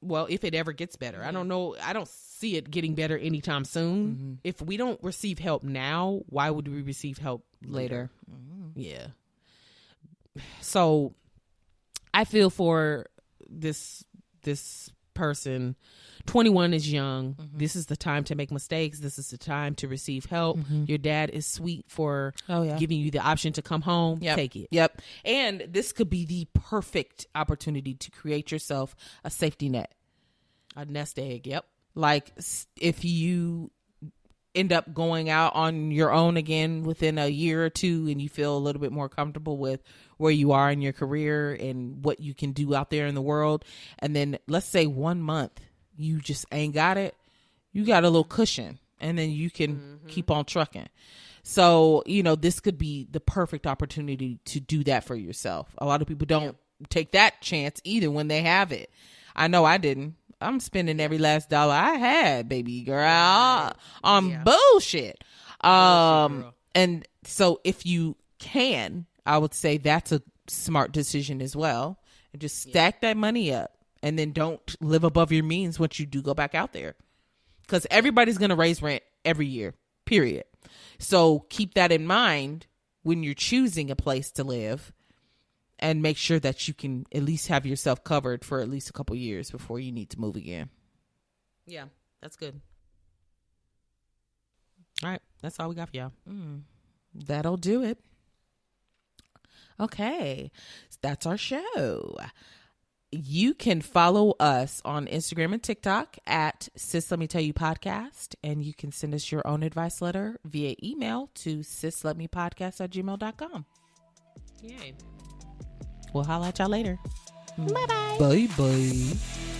[SPEAKER 2] well, if it ever gets better, I don't know. I don't see it getting better anytime soon.
[SPEAKER 1] Mm-hmm.
[SPEAKER 2] If we don't receive help now, why would we receive help
[SPEAKER 1] Later.
[SPEAKER 2] Yeah. So, I feel for this this person 21 is young.
[SPEAKER 1] Mm-hmm.
[SPEAKER 2] This is the time to make mistakes. This is the time to receive help. Your dad is sweet for
[SPEAKER 1] Mm-hmm. Oh, yeah.
[SPEAKER 2] giving you the option to come home.
[SPEAKER 1] Yep.
[SPEAKER 2] Take it.
[SPEAKER 1] Yep.
[SPEAKER 2] And this could be the perfect opportunity to create yourself
[SPEAKER 1] A safety net.
[SPEAKER 2] a nest egg. Yep.
[SPEAKER 1] Like if you end up going out on your own again within a year or two and you feel a little bit more comfortable with where you are in your career and what you can do out there in the world. And then let's say one month you just ain't got it you got a little cushion and then you can mm-hmm. keep on trucking. So you know this could be the perfect opportunity to do that for yourself. A lot of people don't take that chance either when they have it. I know i didn't i'm spending every last dollar i had baby girl on
[SPEAKER 2] Yeah.
[SPEAKER 1] bullshit. Um
[SPEAKER 2] girl.
[SPEAKER 1] and so if you can i would say that's a smart decision as well. And just stack that money up and then don't live above your means once you do go back out there. Because everybody's going to raise rent every year period. So keep that in mind when you're choosing a place to live and make sure that you can at least have yourself covered for at least a couple years before you need to move again
[SPEAKER 2] Yeah. That's good. All right. That's all we got for y'all. Mm.
[SPEAKER 1] That'll do it. Okay, that's our show. You can follow us on Instagram and TikTok at Sis Let Me Tell You Podcast, and you can send us your own advice letter via email to sisletmepodcast at gmail.com.
[SPEAKER 2] Yay.
[SPEAKER 1] We'll holla at y'all later.
[SPEAKER 2] Bye bye.
[SPEAKER 1] Bye bye.